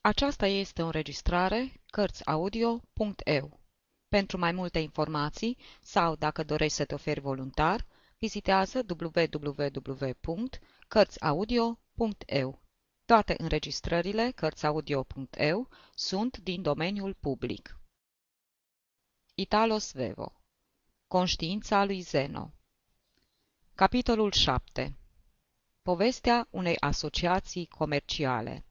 Aceasta este o înregistrare Cărțiaudio.eu. Pentru mai multe informații sau dacă dorești să te oferi voluntar, vizitează www.cărțiaudio.eu. Toate înregistrările Cărțiaudio.eu sunt din domeniul public. Italo Svevo Conștiința lui Zeno Capitolul 7 Povestea unei asociații comerciale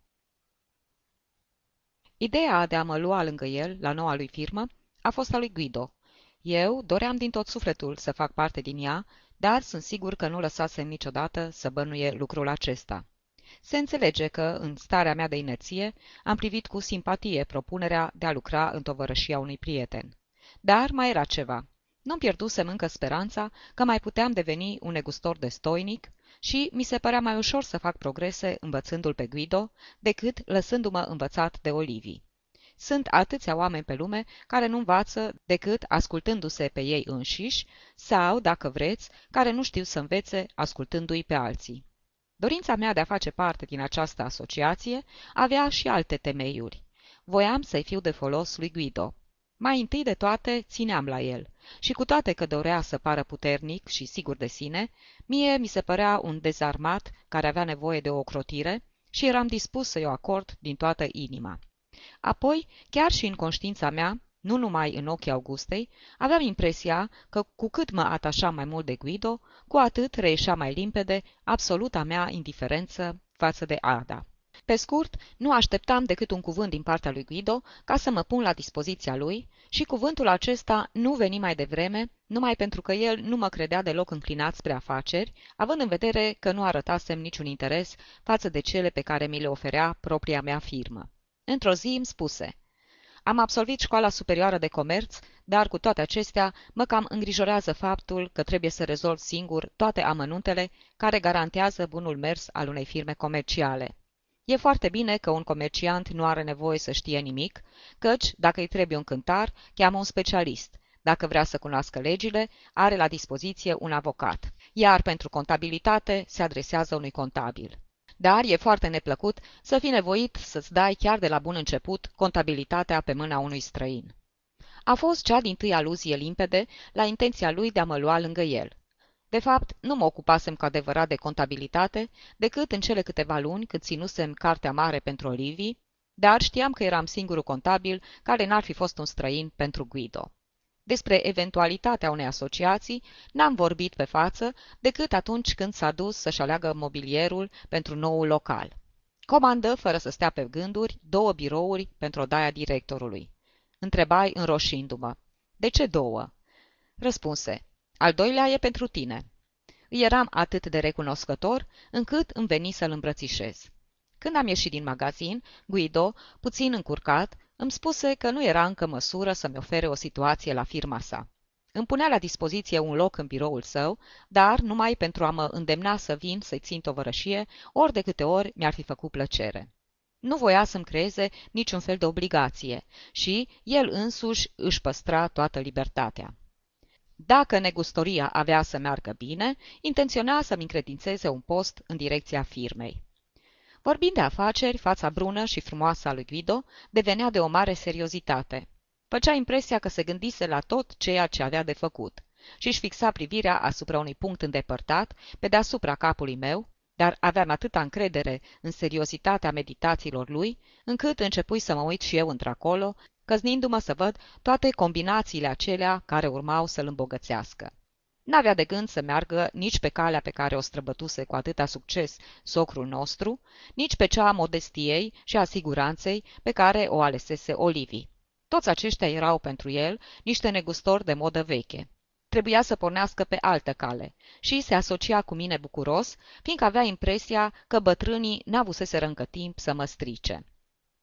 Ideea de a mă lua lângă el, la noua lui firmă, a fost a lui Guido. Eu doream din tot sufletul să fac parte din ea, dar sunt sigur că nu lăsasem niciodată să bănuie lucrul acesta. Se înțelege că, în starea mea de inerție, am privit cu simpatie propunerea de a lucra în tovărășia unui prieten. Dar mai era ceva. Nu-mi pierdusem încă speranța că mai puteam deveni un negustor de stoinic și mi se părea mai ușor să fac progrese învățându-l pe Guido decât lăsându-mă învățat de Olivi. Sunt atâția oameni pe lume care nu învață decât ascultându-se pe ei înșiși sau, dacă vreți, care nu știu să învețe ascultându-i pe alții. Dorința mea de a face parte din această asociație avea și alte temeiuri. Voiam să-i fiu de folos lui Guido. Mai întâi de toate, țineam la el. Și cu toate că dorea să pară puternic și sigur de sine, mie mi se părea un dezarmat care avea nevoie de o ocrotire și eram dispus să-i o acord din toată inima. Apoi, chiar și în conștiința mea, nu numai în ochii Augustei, aveam impresia că cu cât mă atașam mai mult de Guido, cu atât reieșea mai limpede absoluta mea indiferență față de Ada. Pe scurt, nu așteptam decât un cuvânt din partea lui Guido ca să mă pun la dispoziția lui și cuvântul acesta nu veni mai devreme, numai pentru că el nu mă credea deloc înclinat spre afaceri, având în vedere că nu arătasem niciun interes față de cele pe care mi le oferea propria mea firmă. Într-o zi îmi spuse, am absolvit școala superioară de comerț, dar cu toate acestea mă cam îngrijorează faptul că trebuie să rezolv singur toate amănuntele care garantează bunul mers al unei firme comerciale. E foarte bine că un comerciant nu are nevoie să știe nimic, căci, dacă îi trebuie un cântar, cheamă un specialist. Dacă vrea să cunoască legile, are la dispoziție un avocat. Iar pentru contabilitate se adresează unui contabil. Dar e foarte neplăcut să fii nevoit să-ți dai chiar de la bun început contabilitatea pe mâna unui străin. A fost cea din tâi aluzie limpede la intenția lui de a mă lua lângă el. De fapt, nu mă ocupasem cu adevărat de contabilitate, decât în cele câteva luni când ținusem cartea mare pentru Olivii, dar știam că eram singurul contabil care n-ar fi fost un străin pentru Guido. Despre eventualitatea unei asociații n-am vorbit pe față decât atunci când s-a dus să-și aleagă mobilierul pentru noul local. Comandă, fără să stea pe gânduri, două birouri pentru odaia directorului. Întrebai înroșindu-mă. De ce două? Răspunse. Al doilea e pentru tine. Îi eram atât de recunoscător, încât îmi veni să-l îmbrățișez. Când am ieșit din magazin, Guido, puțin încurcat, îmi spuse că nu era încă măsură să-mi ofere o situație la firma sa. Îmi punea la dispoziție un loc în biroul său, dar numai pentru a mă îndemna să vin să-i țin tovărășie, ori de câte ori mi-ar fi făcut plăcere. Nu voia să-mi creeze niciun fel de obligație și el însuși își păstra toată libertatea. Dacă negustoria avea să meargă bine, intenționa să-mi încredințeze un post în direcția firmei. Vorbind de afaceri, fața brună și frumoasă a lui Guido devenea de o mare seriozitate. Făcea impresia că se gândise la tot ceea ce avea de făcut și își fixa privirea asupra unui punct îndepărtat, pe deasupra capului meu, dar aveam atâta încredere în seriozitatea meditațiilor lui, încât începui să mă uit și eu într-acolo, căznindu-mă să văd toate combinațiile acelea care urmau să-l îmbogățească. N-avea de gând să meargă nici pe calea pe care o străbătuse cu atâta succes socrul nostru, nici pe cea a modestiei și a siguranței pe care o alesese Olivii. Toți aceștia erau pentru el niște negustori de modă veche. Trebuia să pornească pe altă cale și se asocia cu mine bucuros, fiindcă avea impresia că bătrânii n-avuseseră încă timp să mă strice.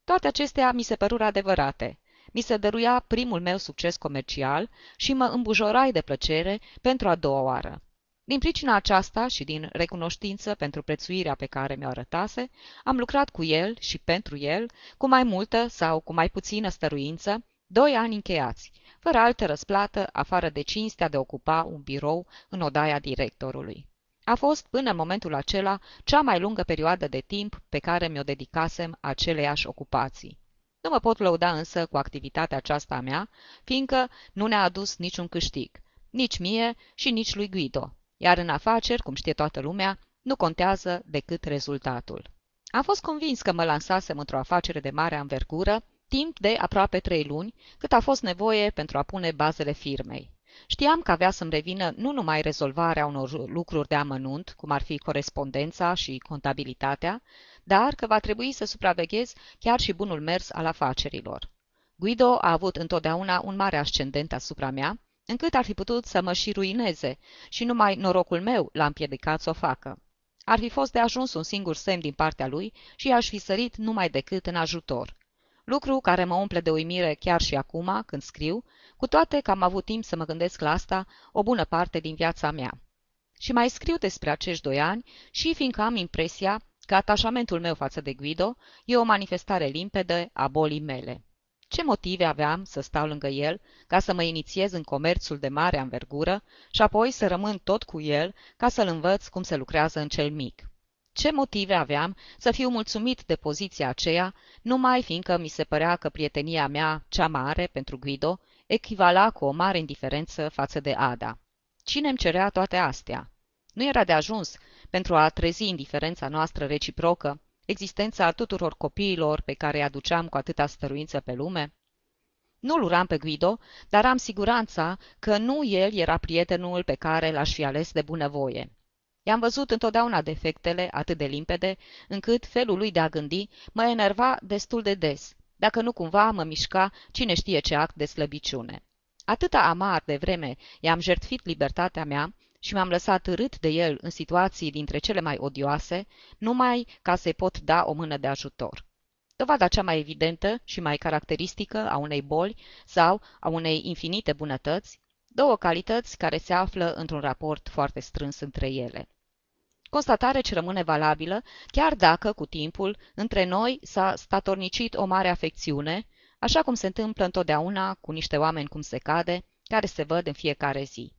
Toate acestea mi se părură adevărate, mi se dăruia primul meu succes comercial și mă îmbujorai de plăcere pentru a doua oară. Din pricina aceasta și din recunoștință pentru prețuirea pe care mi-o arătase, am lucrat cu el și pentru el, cu mai multă sau cu mai puțină stăruință, doi ani încheiați, fără altă răsplată afară de cinstea de a ocupa un birou în odaia directorului. A fost, până în momentul acela, cea mai lungă perioadă de timp pe care mi-o dedicasem aceleiași ocupații. Nu mă pot lăuda însă cu activitatea aceasta a mea, fiindcă nu ne-a adus niciun câștig, nici mie și nici lui Guido, iar în afaceri, cum știe toată lumea, nu contează decât rezultatul. Am fost convins că mă lansasem într-o afacere de mare anvergură, timp de aproape trei luni, cât a fost nevoie pentru a pune bazele firmei. Știam că avea să-mi revină nu numai rezolvarea unor lucruri de amănunt, cum ar fi corespondența și contabilitatea, dar că va trebui să supraveghez chiar și bunul mers al afacerilor. Guido a avut întotdeauna un mare ascendent asupra mea, încât ar fi putut să mă și ruineze și numai norocul meu l-a împiedicat să o facă. Ar fi fost de ajuns un singur semn din partea lui și aș fi sărit numai decât în ajutor. Lucru care mă umple de uimire chiar și acum, când scriu, cu toate că am avut timp să mă gândesc la asta o bună parte din viața mea. Și mai scriu despre acești doi ani și fiindcă am impresia că atașamentul meu față de Guido e o manifestare limpede a bolii mele. Ce motive aveam să stau lângă el ca să mă inițiez în comerțul de mare anvergură și apoi să rămân tot cu el ca să-l învăț cum se lucrează în cel mic? Ce motive aveam să fiu mulțumit de poziția aceea, numai fiindcă mi se părea că prietenia mea, cea mare pentru Guido, echivala cu o mare indiferență față de Ada. Cine îmi cerea toate astea? Nu era de ajuns pentru a trezi indiferența noastră reciprocă, existența tuturor copiilor pe care îi aduceam cu atâta stăruință pe lume? Nu-l uram pe Guido, dar am siguranța că nu el era prietenul pe care l-aș fi ales de bunăvoie. I-am văzut întotdeauna defectele atât de limpede, încât felul lui de a gândi mă enerva destul de des, dacă nu cumva mă mișca cine știe ce act de slăbiciune. Atâta amar de vreme i-am jertfit libertatea mea și m-am lăsat rât de el în situații dintre cele mai odioase, numai ca să-i pot da o mână de ajutor. Dovada cea mai evidentă și mai caracteristică a unei boli sau a unei infinite bunătăți, două calități care se află într-un raport foarte strâns între ele. Constatare ce rămâne valabilă, chiar dacă, cu timpul, între noi s-a statornicit o mare afecțiune, așa cum se întâmplă întotdeauna cu niște oameni cum se cade, care se văd în fiecare zi.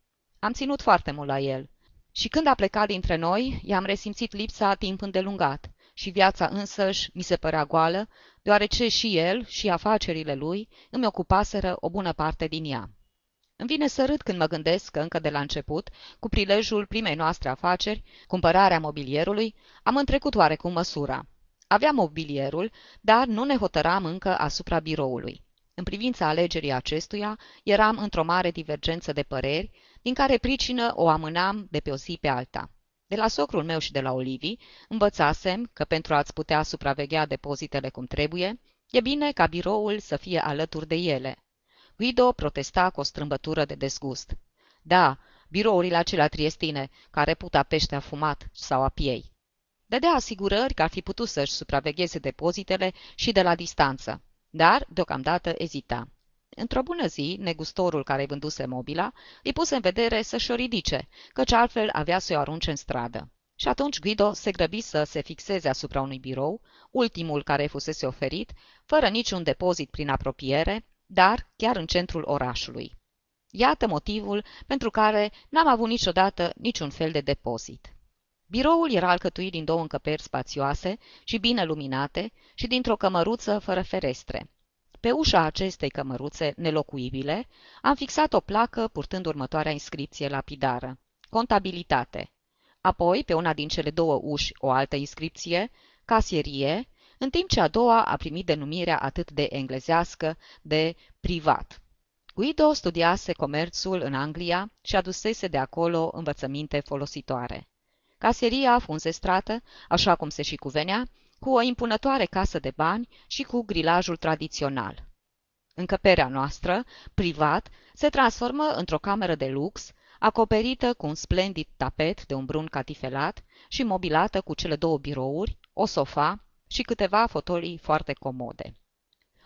Am ținut foarte mult la el. Și când a plecat dintre noi, i-am resimțit lipsa timp îndelungat și viața însăși mi se părea goală, deoarece și el și afacerile lui îmi ocupaseră o bună parte din ea. Îmi vine să râd când mă gândesc că încă de la început, cu prilejul primei noastre afaceri, cumpărarea mobilierului, am întrecut oarecum măsura. Aveam mobilierul, dar nu ne hotăram încă asupra biroului. În privința alegerii acestuia, eram într-o mare divergență de păreri, din care pricină o amânam de pe o zi pe alta. De la socrul meu și de la Olivi, învățasem că pentru a-ți putea supraveghea depozitele cum trebuie, e bine ca biroul să fie alături de ele. Guido protesta cu o strâmbătură de dezgust. Da, birourile acelea triestine, care puta pește afumat sau a piei. Dădea asigurări că ar fi putut să-și supravegheze depozitele și de la distanță, dar deocamdată ezita. Într-o bună zi, negustorul care vânduse mobila îi puse în vedere să-și o ridice, căci altfel avea să o arunce în stradă. Și atunci Guido se grăbi să se fixeze asupra unui birou, ultimul care fusese oferit, fără niciun depozit prin apropiere, dar chiar în centrul orașului. Iată motivul pentru care n-am avut niciodată niciun fel de depozit. Biroul era alcătuit din două încăperi spațioase și bine luminate și dintr-o cămăruță fără ferestre. Pe ușa acestei cămăruțe nelocuibile am fixat o placă purtând următoarea inscripție lapidară. Contabilitate. Apoi, pe una din cele două uși, o altă inscripție, casierie, în timp ce a doua a primit denumirea atât de englezească de privat. Guido studiase comerțul în Anglia și adusese de acolo învățăminte folositoare. Caseria fu înzestrată, așa cum se și cuvenea, cu o impunătoare casă de bani și cu grilajul tradițional. Încăperea noastră, privat, se transformă într-o cameră de lux, acoperită cu un splendid tapet de un brun catifelat și mobilată cu cele două birouri, o sofa și câteva fotolii foarte comode.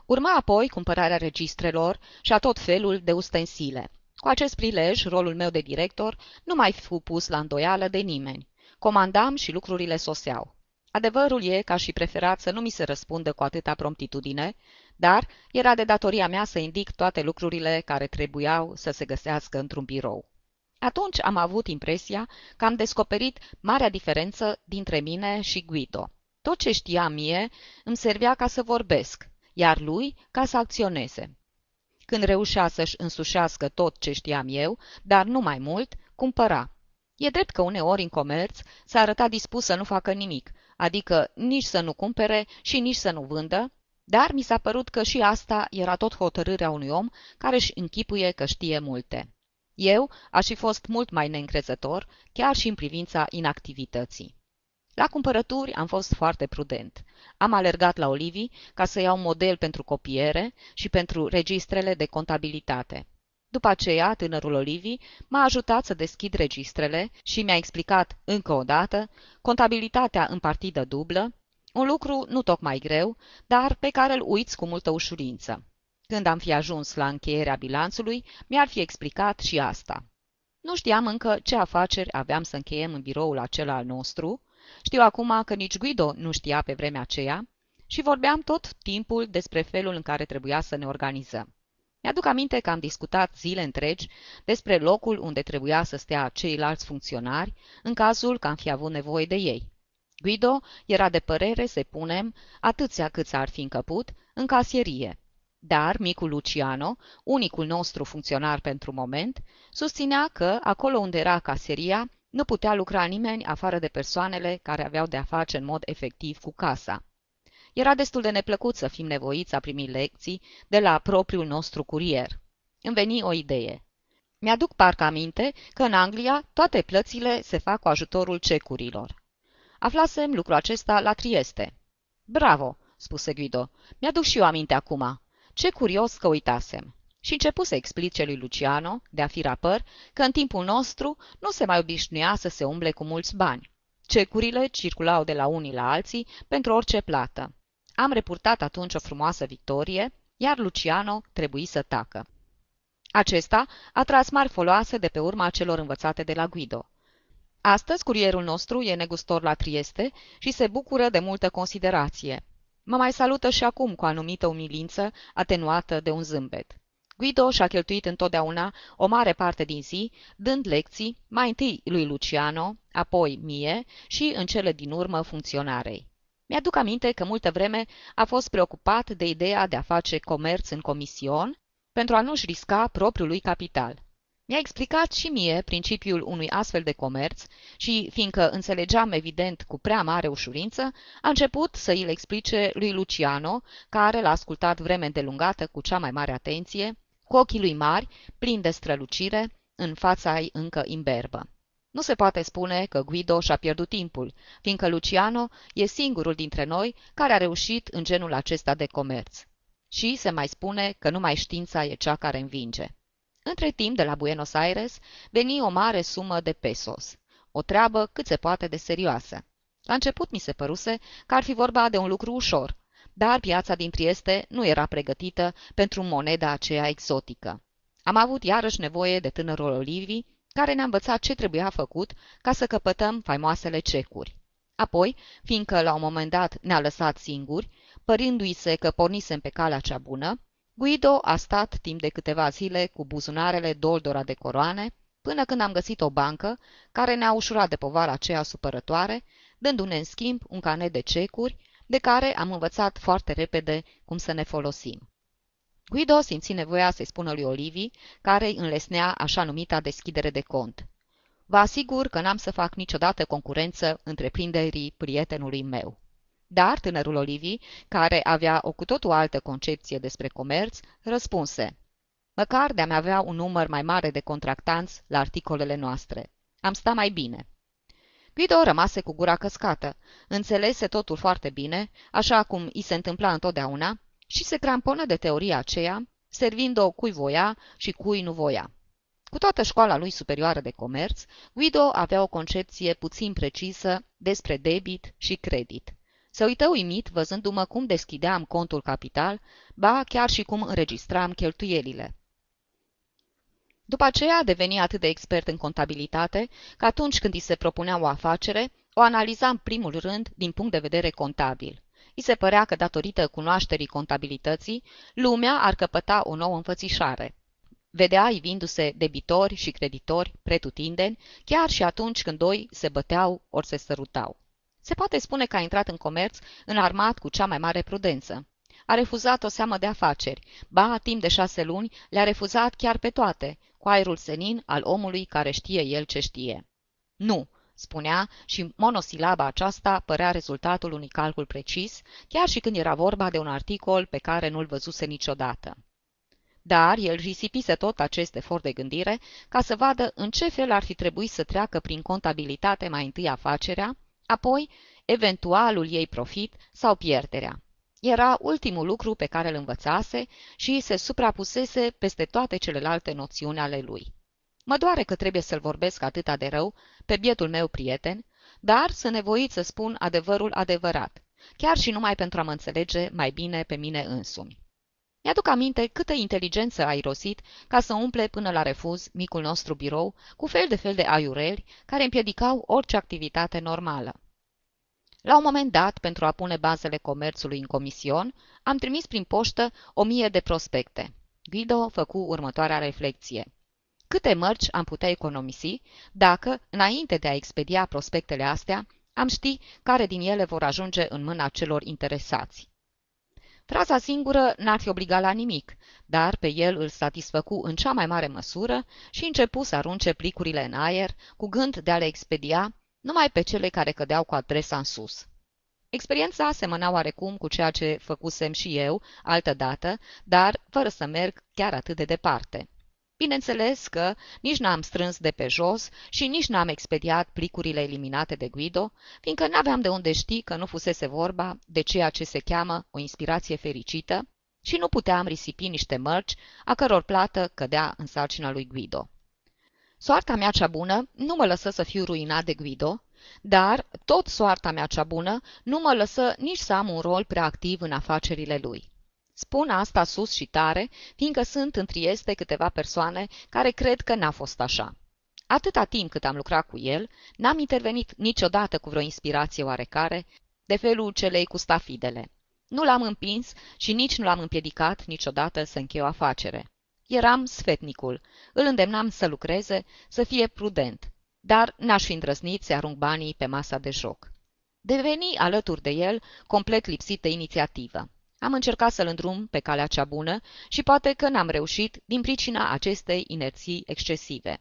Urma apoi cumpărarea registrelor și a tot felul de ustensile. Cu acest prilej, rolul meu de director nu mai fu pus la îndoială de nimeni. Comandam și lucrurile soseau. Adevărul e că aș fi preferat să nu mi se răspundă cu atâta promptitudine, dar era de datoria mea să indic toate lucrurile care trebuiau să se găsească într-un birou. Atunci am avut impresia că am descoperit marea diferență dintre mine și Guido. Tot ce știa mie îmi servea ca să vorbesc, iar lui ca să acționeze. Când reușea să-și însușească tot ce știam eu, dar nu mai mult, cumpăra. E drept că uneori în comerț s-a arătat dispus să nu facă nimic, adică nici să nu cumpere și nici să nu vândă, dar mi s-a părut că și asta era tot hotărârea unui om care își închipuie că știe multe. Eu aș fi fost mult mai neîncrezător, chiar și în privința inactivității. La cumpărături am fost foarte prudent. Am alergat la Olivii ca să iau model pentru copiere și pentru registrele de contabilitate. După aceea, tânărul Olivii m-a ajutat să deschid registrele și mi-a explicat încă o dată contabilitatea în partidă dublă, un lucru nu tocmai greu, dar pe care îl uiți cu multă ușurință. Când am fi ajuns la încheierea bilanțului, mi-ar fi explicat și asta. Nu știam încă ce afaceri aveam să încheiem în biroul acela al nostru, știu acum că nici Guido nu știa pe vremea aceea și vorbeam tot timpul despre felul în care trebuia să ne organizăm. Mi-aduc aminte că am discutat zile întregi despre locul unde trebuia să stea ceilalți funcționari în cazul că am fi avut nevoie de ei. Guido era de părere să punem, atâția cât ar fi încăput, în casierie. Dar micul Luciano, unicul nostru funcționar pentru moment, susținea că, acolo unde era caseria, nu putea lucra nimeni afară de persoanele care aveau de-a face în mod efectiv cu casa. Era destul de neplăcut să fim nevoiți a primi lecții de la propriul nostru curier. Îmi veni o idee. Mi-aduc parcă aminte că în Anglia toate plățile se fac cu ajutorul cecurilor. Aflasem lucrul acesta la Trieste. Bravo, spuse Guido. Mi-aduc și eu aminte acum. Ce curios că uitasem. Și începu să explice lui Luciano, de a fi rapăr, că în timpul nostru nu se mai obișnuia să se umble cu mulți bani. Cecurile circulau de la unii la alții pentru orice plată. Am repurtat atunci o frumoasă victorie, iar Luciano trebuie să tacă. Acesta a tras mari foloase de pe urma celor învățate de la Guido. Astăzi, curierul nostru e negustor la Trieste și se bucură de multă considerație. Mă mai salută și acum cu anumită umilință, atenuată de un zâmbet. Guido și-a cheltuit întotdeauna o mare parte din zi, dând lecții, mai întâi lui Luciano, apoi mie și, în cele din urmă, funcționarei. Mi-aduc aminte că multă vreme a fost preocupat de ideea de a face comerț în comision pentru a nu-și risca propriul lui capital. Mi-a explicat și mie principiul unui astfel de comerț și, fiindcă înțelegeam evident cu prea mare ușurință, a început să îl explice lui Luciano, care l-a ascultat vreme îndelungată cu cea mai mare atenție, cu ochii lui mari, plini de strălucire, în fața ei încă imberbă. Nu se poate spune că Guido și-a pierdut timpul, fiindcă Luciano e singurul dintre noi care a reușit în genul acesta de comerț. Și se mai spune că numai știința e cea care învinge. Între timp, de la Buenos Aires, veni o mare sumă de pesos, o treabă cât se poate de serioasă. La început mi se păruse că ar fi vorba de un lucru ușor, dar piața din Trieste nu era pregătită pentru moneda aceea exotică. Am avut iarăși nevoie de tânărul Olivii, care ne-a învățat ce trebuia făcut ca să căpătăm faimoasele cecuri. Apoi, fiindcă la un moment dat ne-a lăsat singuri, părindu-i se că pornisem pe calea cea bună, Guido a stat timp de câteva zile cu buzunarele doldora de coroane, până când am găsit o bancă care ne-a ușurat de povara aceea supărătoare, dându-ne în schimb un canet de cecuri, de care am învățat foarte repede cum să ne folosim. Guido simți nevoia să-i spună lui Olivii, care îi înlesnea așa numita deschidere de cont. Vă asigur că n-am să fac niciodată concurență întreprinderii prietenului meu. Dar tânărul Olivii, care avea o cu totul altă concepție despre comerț, răspunse Măcar de-am avea un număr mai mare de contractanți la articolele noastre. Am sta mai bine. Guido rămase cu gura căscată, înțelese totul foarte bine, așa cum i se întâmpla întotdeauna, și se cramponă de teoria aceea, servind-o cui voia și cui nu voia. Cu toată școala lui superioară de comerț, Guido avea o concepție puțin precisă despre debit și credit. Se uită uimit văzându-mă cum deschideam contul capital, ba chiar și cum înregistram cheltuielile. După aceea deveni atât de expert în contabilitate că atunci când îi se propunea o afacere, o analiza în primul rând din punct de vedere contabil. I se părea că, datorită cunoașterii contabilității, lumea ar căpăta o nouă înfățișare. Vedea ivindu-se debitori și creditori pretutindeni, chiar și atunci când doi se băteau ori se sărutau. Se poate spune că a intrat în comerț înarmat cu cea mai mare prudență. A refuzat o seamă de afaceri, ba, timp de șase luni, le-a refuzat chiar pe toate, cu aerul senin al omului care știe el ce știe. Nu, spunea, și monosilaba aceasta părea rezultatul unui calcul precis, chiar și când era vorba de un articol pe care nu-l văzuse niciodată. Dar el risipise tot acest efort de gândire ca să vadă în ce fel ar fi trebuit să treacă prin contabilitate mai întâi afacerea, apoi eventualul ei profit sau pierderea. Era ultimul lucru pe care îl învățase și se suprapusese peste toate celelalte noțiuni ale lui. Mă doare că trebuie să-l vorbesc atâta de rău pe bietul meu prieten, dar sunt nevoit să spun adevărul adevărat, chiar și numai pentru a mă înțelege mai bine pe mine însumi. Mi-aduc aminte câtă inteligență a irosit ca să umple până la refuz micul nostru birou cu fel de fel de aiureli care împiedicau orice activitate normală. La un moment dat, pentru a pune bazele comerțului în comision, am trimis prin poștă o mie de prospecte. Guido făcu următoarea reflexie. Câte mărci am putea economisi dacă, înainte de a expedia prospectele astea, am ști care din ele vor ajunge în mâna celor interesați? Fraza singură n-ar fi obligat la nimic, dar pe el îl satisfăcu în cea mai mare măsură și începu să arunce plicurile în aer, cu gând de a le expedia numai pe cele care cădeau cu adresa în sus. Experiența semăna oarecum cu ceea ce făcusem și eu, altădată, dar fără să merg chiar atât de departe. Bineînțeles că nici n-am strâns de pe jos și nici n-am expediat plicurile eliminate de Guido, fiindcă n-aveam de unde ști că nu fusese vorba de ceea ce se cheamă o inspirație fericită și nu puteam risipi niște mărci a căror plată cădea în sarcina lui Guido. Soarta mea cea bună nu mă lăsă să fiu ruinat de Guido, dar tot soarta mea cea bună nu mă lăsă nici să am un rol prea activ în afacerile lui. Spun asta sus și tare, fiindcă sunt în Trieste câteva persoane care cred că n-a fost așa. Atâta timp cât am lucrat cu el, n-am intervenit niciodată cu vreo inspirație oarecare, de felul celei cu stafidele. Nu l-am împins și nici nu l-am împiedicat niciodată să încheie o afacere. Eram sfetnicul, îl îndemnam să lucreze, să fie prudent, dar n-aș fi îndrăznit să arunc banii pe masa de joc. Deveni alături de el complet lipsit de inițiativă. Am încercat să-l îndrum pe calea cea bună și poate că n-am reușit din pricina acestei inerții excesive.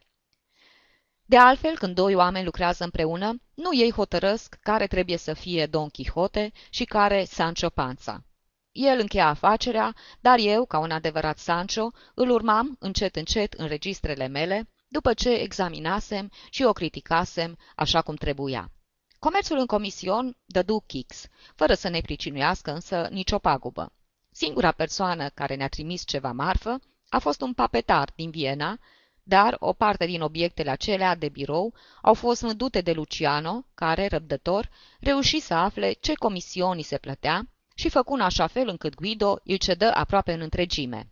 De altfel, când doi oameni lucrează împreună, nu ei hotărăsc care trebuie să fie Don Quixote și care Sancho Panza. El încheia afacerea, dar eu, ca un adevărat Sancho, îl urmam încet încet în registrele mele, după ce examinasem și o criticasem așa cum trebuia. Comerțul în comision dădu kicks, fără să ne pricinuiască însă nicio pagubă. Singura persoană care ne-a trimis ceva marfă a fost un papetar din Viena, dar o parte din obiectele acelea de birou au fost vândute de Luciano, care, răbdător, reuși să afle ce comisionii se plătea și făcu în așa fel încât Guido îl cedă aproape în întregime.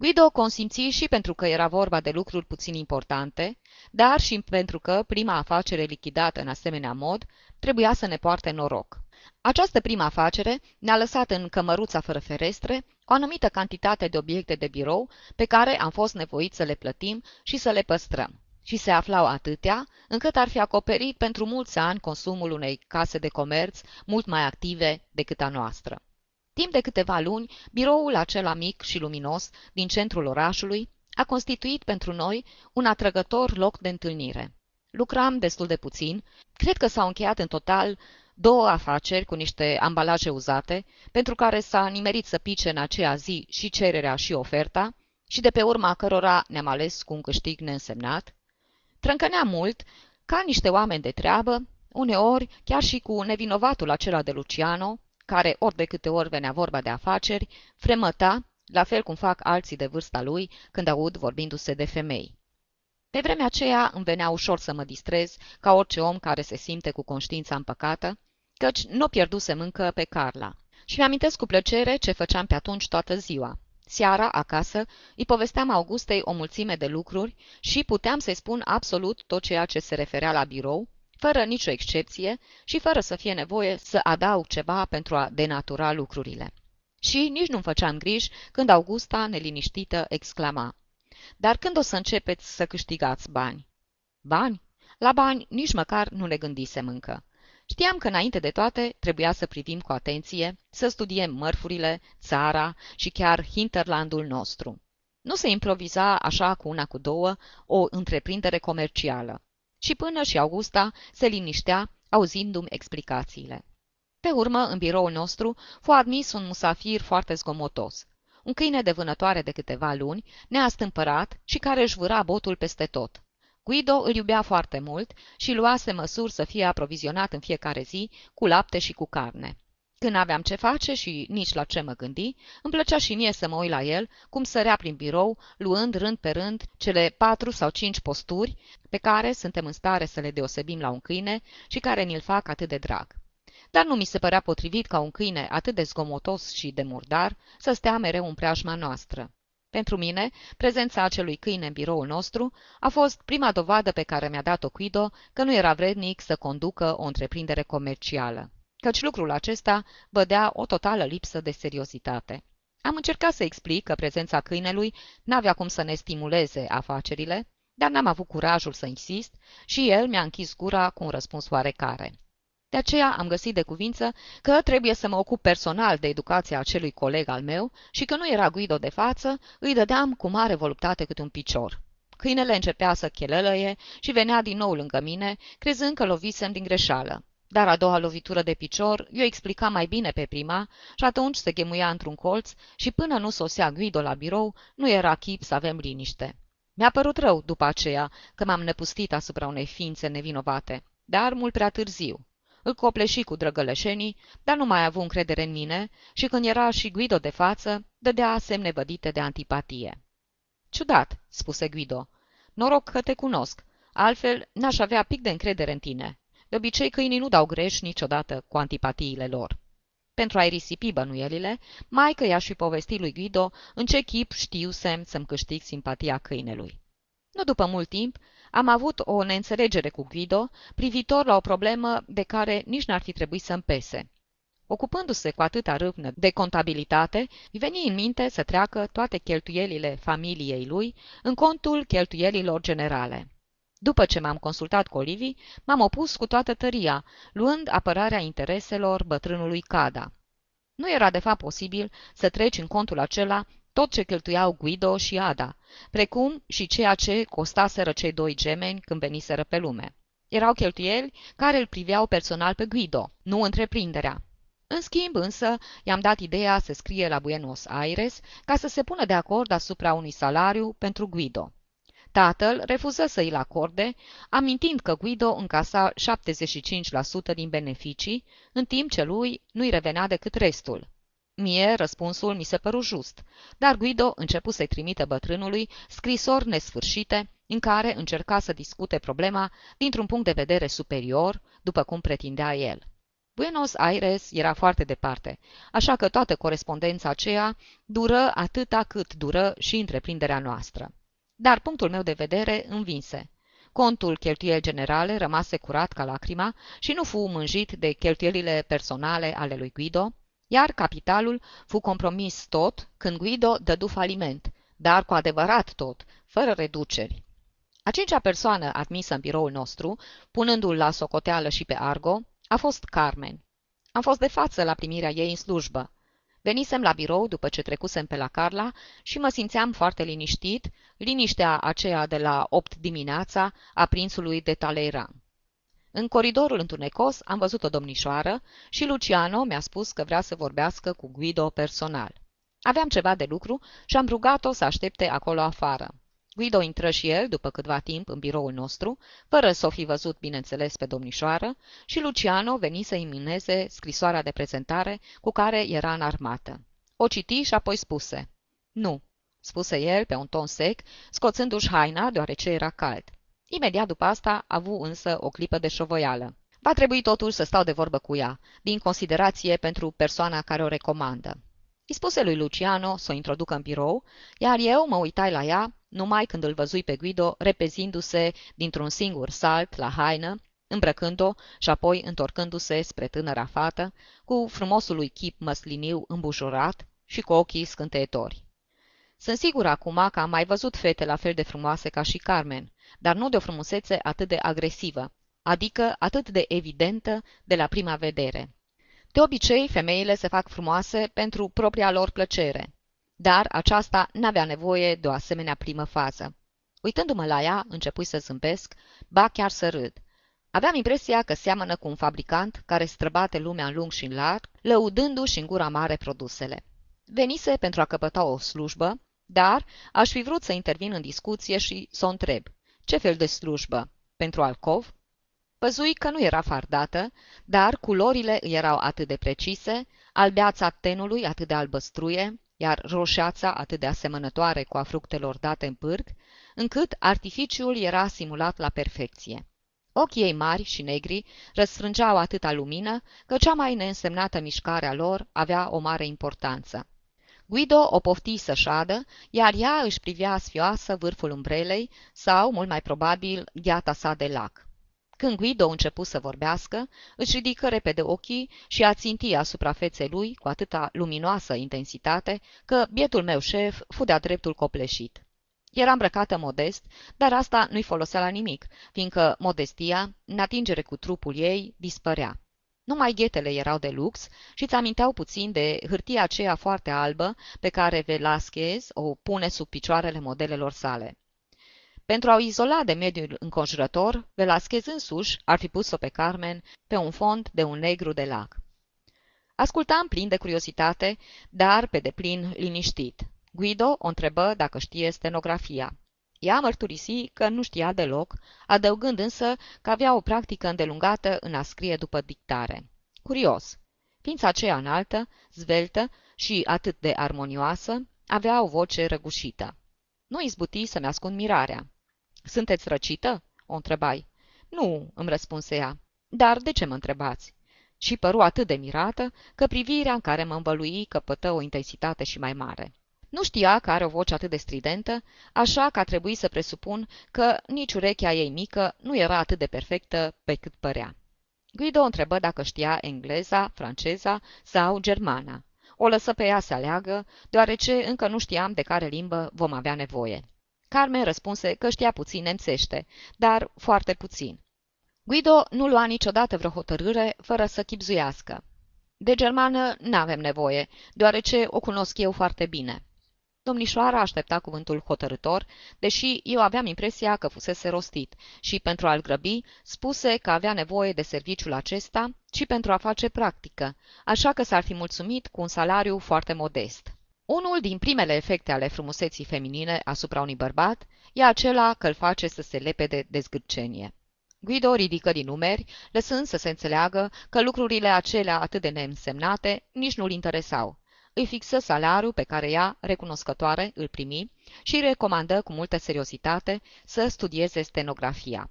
Guido consimți și pentru că era vorba de lucruri puțin importante, dar și pentru că prima afacere lichidată în asemenea mod trebuia să ne poarte noroc. Această prima afacere ne-a lăsat în cămăruța fără ferestre o anumită cantitate de obiecte de birou pe care am fost nevoiți să le plătim și să le păstrăm. Și se aflau atâtea, încât ar fi acoperit pentru mulți ani consumul unei case de comerț mult mai active decât a noastră. Timp de câteva luni, biroul acela mic și luminos din centrul orașului a constituit pentru noi un atrăgător loc de întâlnire. Lucram destul de puțin, cred că s-au încheiat în total două afaceri cu niște ambalaje uzate, pentru care s-a nimerit să pice în aceea zi și cererea și oferta, și de pe urma cărora ne-am ales cu un câștig neînsemnat. Trâncănea mult, ca niște oameni de treabă, uneori chiar și cu nevinovatul acela de Luciano, care ori de câte ori venea vorba de afaceri, fremăta, la fel cum fac alții de vârsta lui când aud vorbindu-se de femei. Pe vremea aceea îmi venea ușor să mă distrez, ca orice om care se simte cu conștiința împăcată, căci nu pierdusem încă pe Carla. Și mi-amintesc cu plăcere ce făceam pe atunci toată ziua. Seara, acasă, îi povesteam Augustei o mulțime de lucruri și puteam să-i spun absolut tot ceea ce se referea la birou, fără nicio excepție și fără să fie nevoie să adaug ceva pentru a denatura lucrurile. Și nici nu-mi făceam griji când Augusta, neliniștită, exclama. Dar când o să începeți să câștigați bani? Bani? La bani nici măcar nu ne gândisem încă. Știam că înainte de toate trebuia să privim cu atenție, să studiem mărfurile, țara și chiar hinterlandul nostru. Nu se improviza așa cu una cu două o întreprindere comercială. Și până și Augusta se liniștea auzindu-mi explicațiile. Pe urmă, în biroul nostru, fu admis un musafir foarte zgomotos. Un câine de vânătoare de câteva luni, neastâmpărat și care își vâra botul peste tot. Guido îl iubea foarte mult și luase măsuri să fie aprovizionat în fiecare zi cu lapte și cu carne. Când aveam ce face și nici la ce mă gândi, îmi plăcea și mie să mă uit la el, cum sărea prin birou, luând rând pe rând cele patru sau cinci posturi pe care suntem în stare să le deosebim la un câine și care ni-l fac atât de drag. Dar nu mi se părea potrivit ca un câine atât de zgomotos și de murdar să stea mereu în preajma noastră. Pentru mine, prezența acelui câine în biroul nostru a fost prima dovadă pe care mi-a dat-o Guido că nu era vrednic să conducă o întreprindere comercială, căci lucrul acesta vădea o totală lipsă de seriozitate. Am încercat să explic că prezența câinelui n-avea cum să ne stimuleze afacerile, dar n-am avut curajul să insist și el mi-a închis gura cu un răspuns oarecare. De aceea am găsit de cuvință că trebuie să mă ocup personal de educația acelui coleg al meu și că nu era Guido de față, îi dădeam cu mare voluptate câte un picior. Câinele începea să chelălăie și venea din nou lângă mine, crezând că lovisem din greșeală. Dar a doua lovitură de picior eu explica mai bine pe prima și atunci se ghemuia într-un colț și până nu sosea Guido la birou, nu era chip să avem liniște. Mi-a părut rău după aceea că m-am nepustit asupra unei ființe nevinovate, dar mult prea târziu. Îl copleși cu drăgălășenii, dar nu mai avu încredere în mine și când era și Guido de față, dădea semne vădite de antipatie. Ciudat, spuse Guido. Noroc că te cunosc, altfel n-aș avea pic de încredere în tine. De obicei câinii nu dau greș niciodată cu antipatiile lor. Pentru a-i risipi bănuielile, mai că i-aș fi povestit lui Guido în ce chip știu semn să-mi câștig simpatia câinelui. Nu după mult timp, am avut o neînțelegere cu Guido privitor la o problemă de care nici n-ar fi trebuit să-mi pese. Ocupându-se cu atâta râvnă de contabilitate, îi veni în minte să treacă toate cheltuielile familiei lui în contul cheltuielilor generale. După ce m-am consultat cu Olivi, m-am opus cu toată tăria, luând apărarea intereselor bătrânului Cada. Nu era de fapt posibil să treci în contul acela tot ce cheltuiau Guido și Ada, precum și ceea ce costaseră cei doi gemeni când veniseră pe lume. Erau cheltuieli care îl priveau personal pe Guido, nu întreprinderea. În schimb, însă, i-am dat ideea să scrie la Buenos Aires ca să se pună de acord asupra unui salariu pentru Guido. Tatăl refuză să îl acorde, amintind că Guido încasa 75% din beneficii, în timp ce lui nu-i revenea decât restul. Mie răspunsul mi se păru just, dar Guido începu să-i trimite bătrânului scrisori nesfârșite în care încerca să discute problema dintr-un punct de vedere superior, după cum pretindea el. Buenos Aires era foarte departe, așa că toată corespondența aceea dură atâta cât dură și întreprinderea noastră. Dar punctul meu de vedere învinse. Contul cheltuieli generale rămase curat ca lacrima și nu fu mânjit de cheltuielile personale ale lui Guido, iar capitalul fu compromis tot când Guido dădu faliment, dar cu adevărat tot, fără reduceri. A cincea persoană admisă în biroul nostru, punându-l la socoteală și pe Argo, a fost Carmen. Am fost de față la primirea ei în slujbă. Venisem la birou după ce trecusem pe la Carla și mă simțeam foarte liniștit, liniștea aceea de la opt dimineața a prințului de Talleyrand. În coridorul întunecos am văzut o domnișoară și Luciano mi-a spus că vrea să vorbească cu Guido personal. Aveam ceva de lucru și am rugat-o să aștepte acolo afară. Guido intră și el după câtva timp în biroul nostru, fără să o fi văzut, bineînțeles, pe domnișoară, și Luciano veni să imineze scrisoarea de prezentare cu care era în armată. O citi și apoi spuse. Nu, spuse el pe un ton sec, scoțându-și haina, deoarece era cald. Imediat după asta a avut însă o clipă de șovoială. Va trebui totuși să stau de vorbă cu ea, din considerație pentru persoana care o recomandă. Îi spuse lui Luciano să o introducă în birou, iar eu mă uitai la ea numai când îl văzui pe Guido repezindu-se dintr-un singur salt la haină, îmbrăcând-o și apoi întorcându-se spre tânăra fată, cu frumosul lui chip măsliniu îmbujurat și cu ochii scânteitori. Sunt sigur acum că am mai văzut fete la fel de frumoase ca și Carmen, dar nu de o frumusețe atât de agresivă, adică atât de evidentă de la prima vedere. De obicei, femeile se fac frumoase pentru propria lor plăcere, dar aceasta n-avea nevoie de o asemenea primă fază. Uitându-mă la ea, începui să zâmbesc, ba chiar să râd. Aveam impresia că seamănă cu un fabricant care străbate lumea în lung și în larg, lăudându-și în gura mare produsele. Venise pentru a căpăta o slujbă, dar aș fi vrut să intervin în discuție și să o întreb. Ce fel de slujbă? Pentru alcov? Văzui că nu era fardată, dar culorile erau atât de precise, albeața tenului atât de albăstruie, iar roșeața atât de asemănătoare cu a fructelor date în pârg, încât artificiul era simulat la perfecție. Ochii ei mari și negri răsfrângeau atâta lumină că cea mai neînsemnată mișcare a lor avea o mare importanță. Guido o pofti să șadă, iar ea își privea sfioasă vârful umbrelei sau, mult mai probabil, gheata sa de lac. Când Guido început să vorbească, își ridică repede ochii și a ținti asupra feței lui cu atâta luminoasă intensitate că bietul meu șef fu de-a dreptul copleșit. Era îmbrăcată modest, dar asta nu-i folosea la nimic, fiindcă modestia, în atingere cu trupul ei, dispărea. Numai ghetele erau de lux și îți aminteau puțin de hârtia aceea foarte albă pe care Velasquez o pune sub picioarele modelelor sale. Pentru a o izola de mediul înconjurător, Velasquez însuși ar fi pus-o pe Carmen pe un fond de un negru de lac. Ascultam plin de curiozitate, dar pe deplin liniștit. Guido o întrebă dacă știe stenografia. Ea mărturisi că nu știa deloc, adăugând însă că avea o practică îndelungată în a scrie după dictare. Curios! Ființa aceea înaltă, zveltă și atât de armonioasă, avea o voce răgușită. Nu izbuti să-mi ascund mirarea. Sunteți răcită?" o întrebai. Nu," îmi răspunse ea. Dar de ce mă întrebați?" Și păru atât de mirată că privirea în care mă învălui căpătă o intensitate și mai mare. Nu știa că are o voce atât de stridentă, așa că a trebuit să presupun că nici urechea ei mică nu era atât de perfectă pe cât părea. Guido întrebă dacă știa engleza, franceza sau germana. O lăsă pe ea să aleagă, deoarece încă nu știam de care limbă vom avea nevoie. Carmen răspunse că știa puțin nemțește, dar foarte puțin. Guido nu lua niciodată vreo hotărâre fără să chipzuiască. De germană n-avem nevoie, deoarece o cunosc eu foarte bine. Domnișoara aștepta cuvântul hotărător, deși eu aveam impresia că fusese rostit și, pentru a-l grăbi, spuse că avea nevoie de serviciul acesta și pentru a face practică, așa că s-ar fi mulțumit cu un salariu foarte modest. Unul din primele efecte ale frumuseții feminine asupra unui bărbat e acela că îl face să se lepede de zgârcenie. Guido ridică din numeri, lăsând să se înțeleagă că lucrurile acelea atât de neînsemnate nici nu-l interesau. Îi fixă salariul pe care ea, recunoscătoare, îl primi și recomandă cu multă seriozitate să studieze stenografia.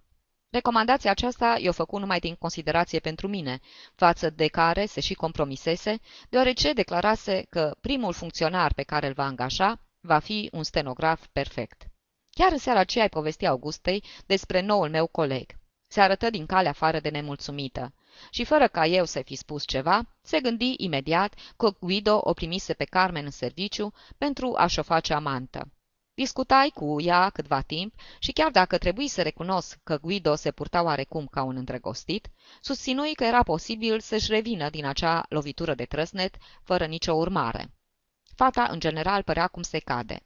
Recomandația aceasta i-o făcu numai din considerație pentru mine, față de care se și compromisese, deoarece declarase că primul funcționar pe care îl va angaja va fi un stenograf perfect. Chiar în seara aceea îi povesti Augustei despre noul meu coleg. Se arătă din calea afară de nemulțumită. Și fără ca eu să fi spus ceva, se gândi imediat că Guido o primise pe Carmen în serviciu pentru a-și o face amantă. Discutai cu ea câtva timp și chiar dacă trebuie să recunosc că Guido se purta oarecum ca un îndrăgostit, susținui că era posibil să-și revină din acea lovitură de trăsnet fără nicio urmare. Fata, în general, părea cum se cade.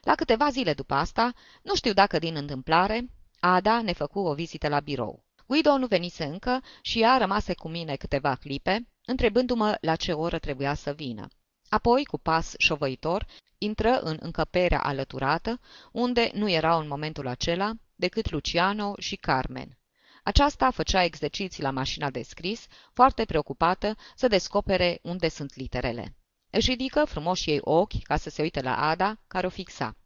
La câteva zile după asta, nu știu dacă din întâmplare, Ada ne făcu o vizită la birou. Guido nu venise încă și ea rămase cu mine câteva clipe, întrebându-mă la ce oră trebuia să vină. Apoi, cu pas șovăitor, intră în încăperea alăturată, unde nu erau în momentul acela decât Luciano și Carmen. Aceasta făcea exerciții la mașina de scris, foarte preocupată să descopere unde sunt literele. Își ridică frumoși ei ochi ca să se uite la Ada, care o fixa.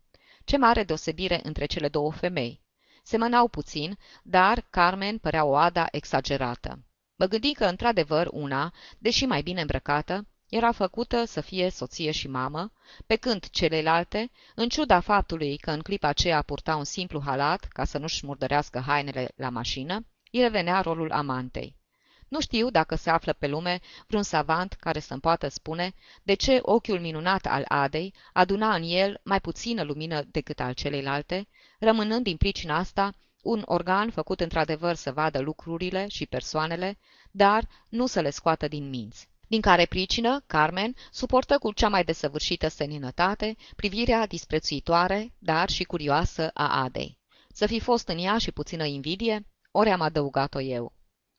Ce mare deosebire între cele două femei! Semănau puțin, dar Carmen părea o Ada exagerată. Mă gândi că, într-adevăr, una, deși mai bine îmbrăcată, era făcută să fie soție și mamă, pe când celelalte, în ciuda faptului că în clipa aceea purta un simplu halat ca să nu-și murdărească hainele la mașină, îi revenea rolul amantei. Nu știu dacă se află pe lume vreun savant care să-mi poată spune de ce ochiul minunat al Adei aduna în el mai puțină lumină decât al celeilalte, rămânând din pricina asta un organ făcut într-adevăr să vadă lucrurile și persoanele, dar nu să le scoată din minți. Din care pricină, Carmen suportă cu cea mai desăvârșită seninătate privirea disprețuitoare, dar și curioasă a Adei. Să fi fost în ea și puțină invidie, ori am adăugat-o eu.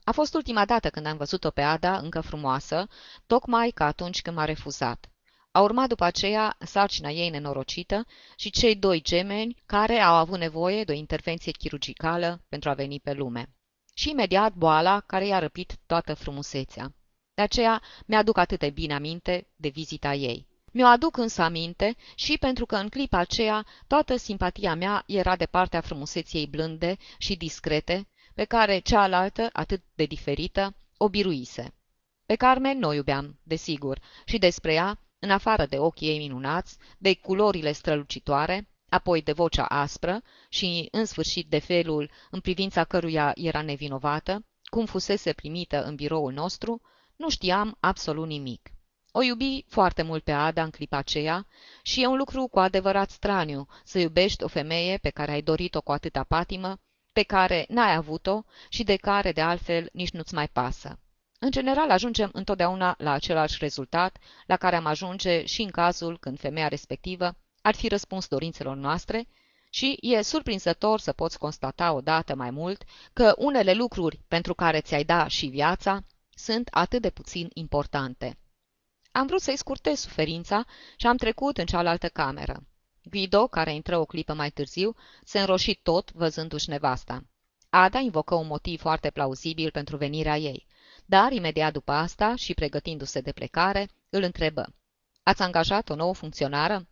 A fost ultima dată când am văzut-o pe Ada încă frumoasă, tocmai ca atunci când m-a refuzat. A urmat după aceea sarcina ei nenorocită și cei doi gemeni care au avut nevoie de o intervenție chirurgicală pentru a veni pe lume. Și imediat boala care i-a răpit toată frumusețea. De aceea mi-aduc atât de bine aminte de vizita ei. Mi-o aduc însă aminte și pentru că în clipa aceea toată simpatia mea era de partea frumuseții blânde și discrete, pe care cealaltă, atât de diferită, o biruise. Pe Carmen nu o iubeam, desigur, și despre ea, în afară de ochii ei minunați, de culorile strălucitoare, apoi de vocea aspră și, în sfârșit, de felul în privința căruia era nevinovată, cum fusese primită în biroul nostru, nu știam absolut nimic. O iubi foarte mult pe Ada în clipa aceea și e un lucru cu adevărat straniu să iubești o femeie pe care ai dorit-o cu atâta patimă pe care n-ai avut-o și de care, de altfel, nici nu-ți mai pasă. În general, ajungem întotdeauna la același rezultat la care am ajunge și în cazul când femeia respectivă ar fi răspuns dorințelor noastre și e surprinzător să poți constata odată mai mult că unele lucruri pentru care ți-ai da și viața sunt atât de puțin importante. Am vrut să-i scurtez suferința și am trecut în cealaltă cameră. Guido, care intră o clipă mai târziu, se înroși tot văzându-și nevasta. Ada invocă un motiv foarte plauzibil pentru venirea ei, dar imediat după asta și pregătindu-se de plecare, îl întrebă. Ați angajat o nouă funcționară?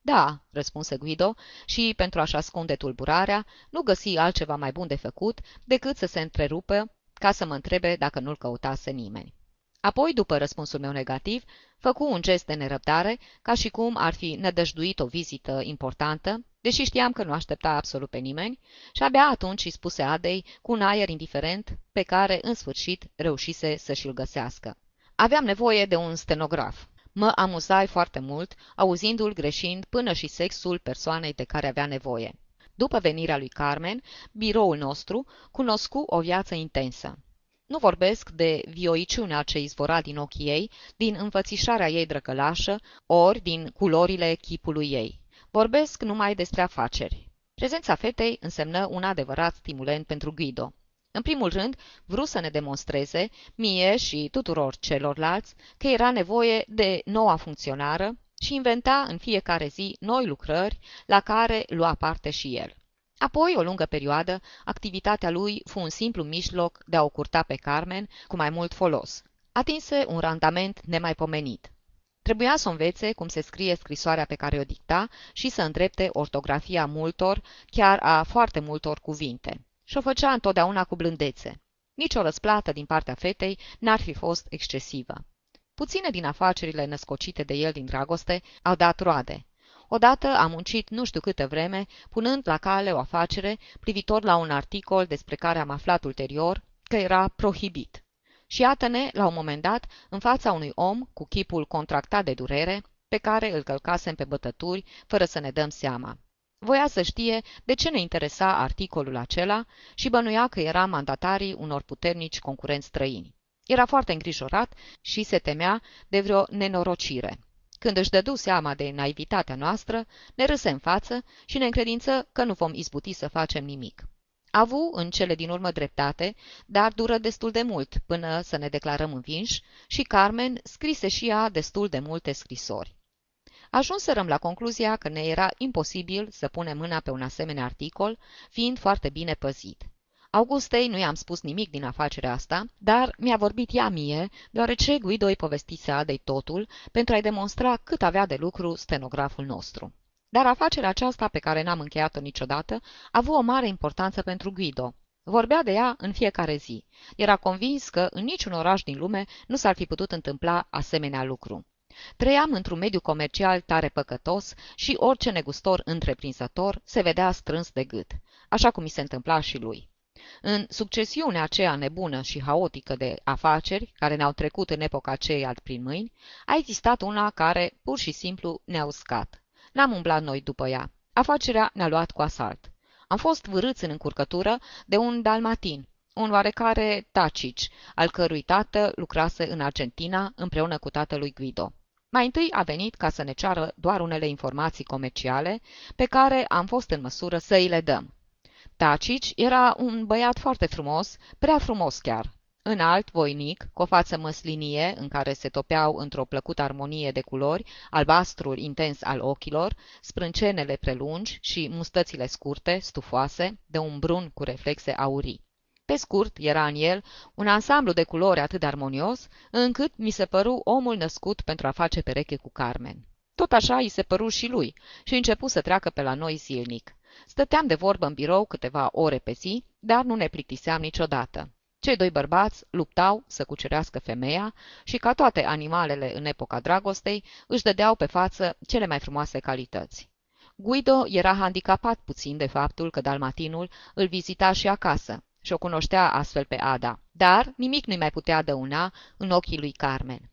Da, răspunse Guido și, pentru a-și ascunde tulburarea, nu găsi altceva mai bun de făcut decât să se întrerupă ca să mă întrebe dacă nu-l căutase nimeni. Apoi, după răspunsul meu negativ, făcu un gest de nerăbdare, ca și cum ar fi nădăjduit o vizită importantă, deși știam că nu aștepta absolut pe nimeni, și abia atunci îi spuse Adei, cu un aer indiferent, pe care, în sfârșit, reușise să și-l găsească. Aveam nevoie de un stenograf. Mă amuzai foarte mult, auzindu-l greșind până și sexul persoanei de care avea nevoie. După venirea lui Carmen, biroul nostru cunoscu o viață intensă. Nu vorbesc de vioiciunea ce izvora din ochii ei, din înfățișarea ei drăgălașă, ori din culorile chipului ei. Vorbesc numai despre afaceri. Prezența fetei însemnă un adevărat stimulent pentru Guido. În primul rând, vrut să ne demonstreze, mie și tuturor celorlalți, că era nevoie de noua funcționară și inventa în fiecare zi noi lucrări la care lua parte și el. Apoi, o lungă perioadă, activitatea lui fu un simplu mijloc de a o curta pe Carmen cu mai mult folos. Atinse un randament nemaipomenit. Trebuia să învețe cum se scrie scrisoarea pe care o dicta și să îndrepte ortografia multor, chiar a foarte multor cuvinte. Și o făcea întotdeauna cu blândețe. Nici o răsplată din partea fetei n-ar fi fost excesivă. Puține din afacerile născocite de el din dragoste au dat roade. Odată am muncit nu știu câtă vreme, punând la cale o afacere privitor la un articol despre care am aflat ulterior că era prohibit. Și iată-ne, la un moment dat, în fața unui om cu chipul contractat de durere, pe care îl călcasem pe bătături, fără să ne dăm seama. Voia să știe de ce ne interesa articolul acela și bănuia că era mandatarii unor puternici concurenți străini. Era foarte îngrijorat și se temea de vreo nenorocire. Când își dădu seama de naivitatea noastră, ne râse în față și ne încredință că nu vom izbuti să facem nimic. Avu în cele din urmă dreptate, dar dură destul de mult până să ne declarăm învinși și Carmen scrise și ea destul de multe scrisori. Ajunserăm la concluzia că ne era imposibil să punem mâna pe un asemenea articol, fiind foarte bine păzit. Augustei nu i-am spus nimic din afacerea asta, dar mi-a vorbit ea mie, deoarece Guido îi povestise Adei totul pentru a-i demonstra cât avea de lucru stenograful nostru. Dar afacerea aceasta, pe care n-am încheiat-o niciodată, a avut o mare importanță pentru Guido. Vorbea de ea în fiecare zi. Era convins că în niciun oraș din lume nu s-ar fi putut întâmpla asemenea lucru. Trăiam într-un mediu comercial tare păcătos și orice negustor întreprinzător se vedea strâns de gât, așa cum mi se întâmpla și lui. În succesiunea aceea nebună și haotică de afaceri care ne-au trecut în epoca aceea prin mâini, a existat una care pur și simplu ne-a uscat. N-am umblat noi după ea. Afacerea ne-a luat cu asalt. Am fost vârâți în încurcătură de un dalmatin, un oarecare Tacici, al cărui tată lucrase în Argentina împreună cu tatălui Guido. Mai întâi a venit ca să ne ceară doar unele informații comerciale pe care am fost în măsură să îi le dăm. Tacici era un băiat foarte frumos, prea frumos chiar, înalt, voinic, cu o față măslinie în care se topeau într-o plăcută armonie de culori, albastrul intens al ochilor, sprâncenele prelungi și mustățile scurte, stufoase, de un brun cu reflexe aurii. Pe scurt, era în el un ansamblu de culori atât de armonios, încât mi se păru omul născut pentru a face pereche cu Carmen. Tot așa îi se păru și lui și începu să treacă pe la noi zilnic. Stăteam de vorbă în birou câteva ore pe zi, dar nu ne plictiseam niciodată. Cei doi bărbați luptau să cucerească femeia și, ca toate animalele în epoca dragostei, își dădeau pe față cele mai frumoase calități. Guido era handicapat puțin de faptul că dalmatinul îl vizita și acasă și o cunoștea astfel pe Ada, dar nimic nu-i mai putea dăuna în ochii lui Carmen.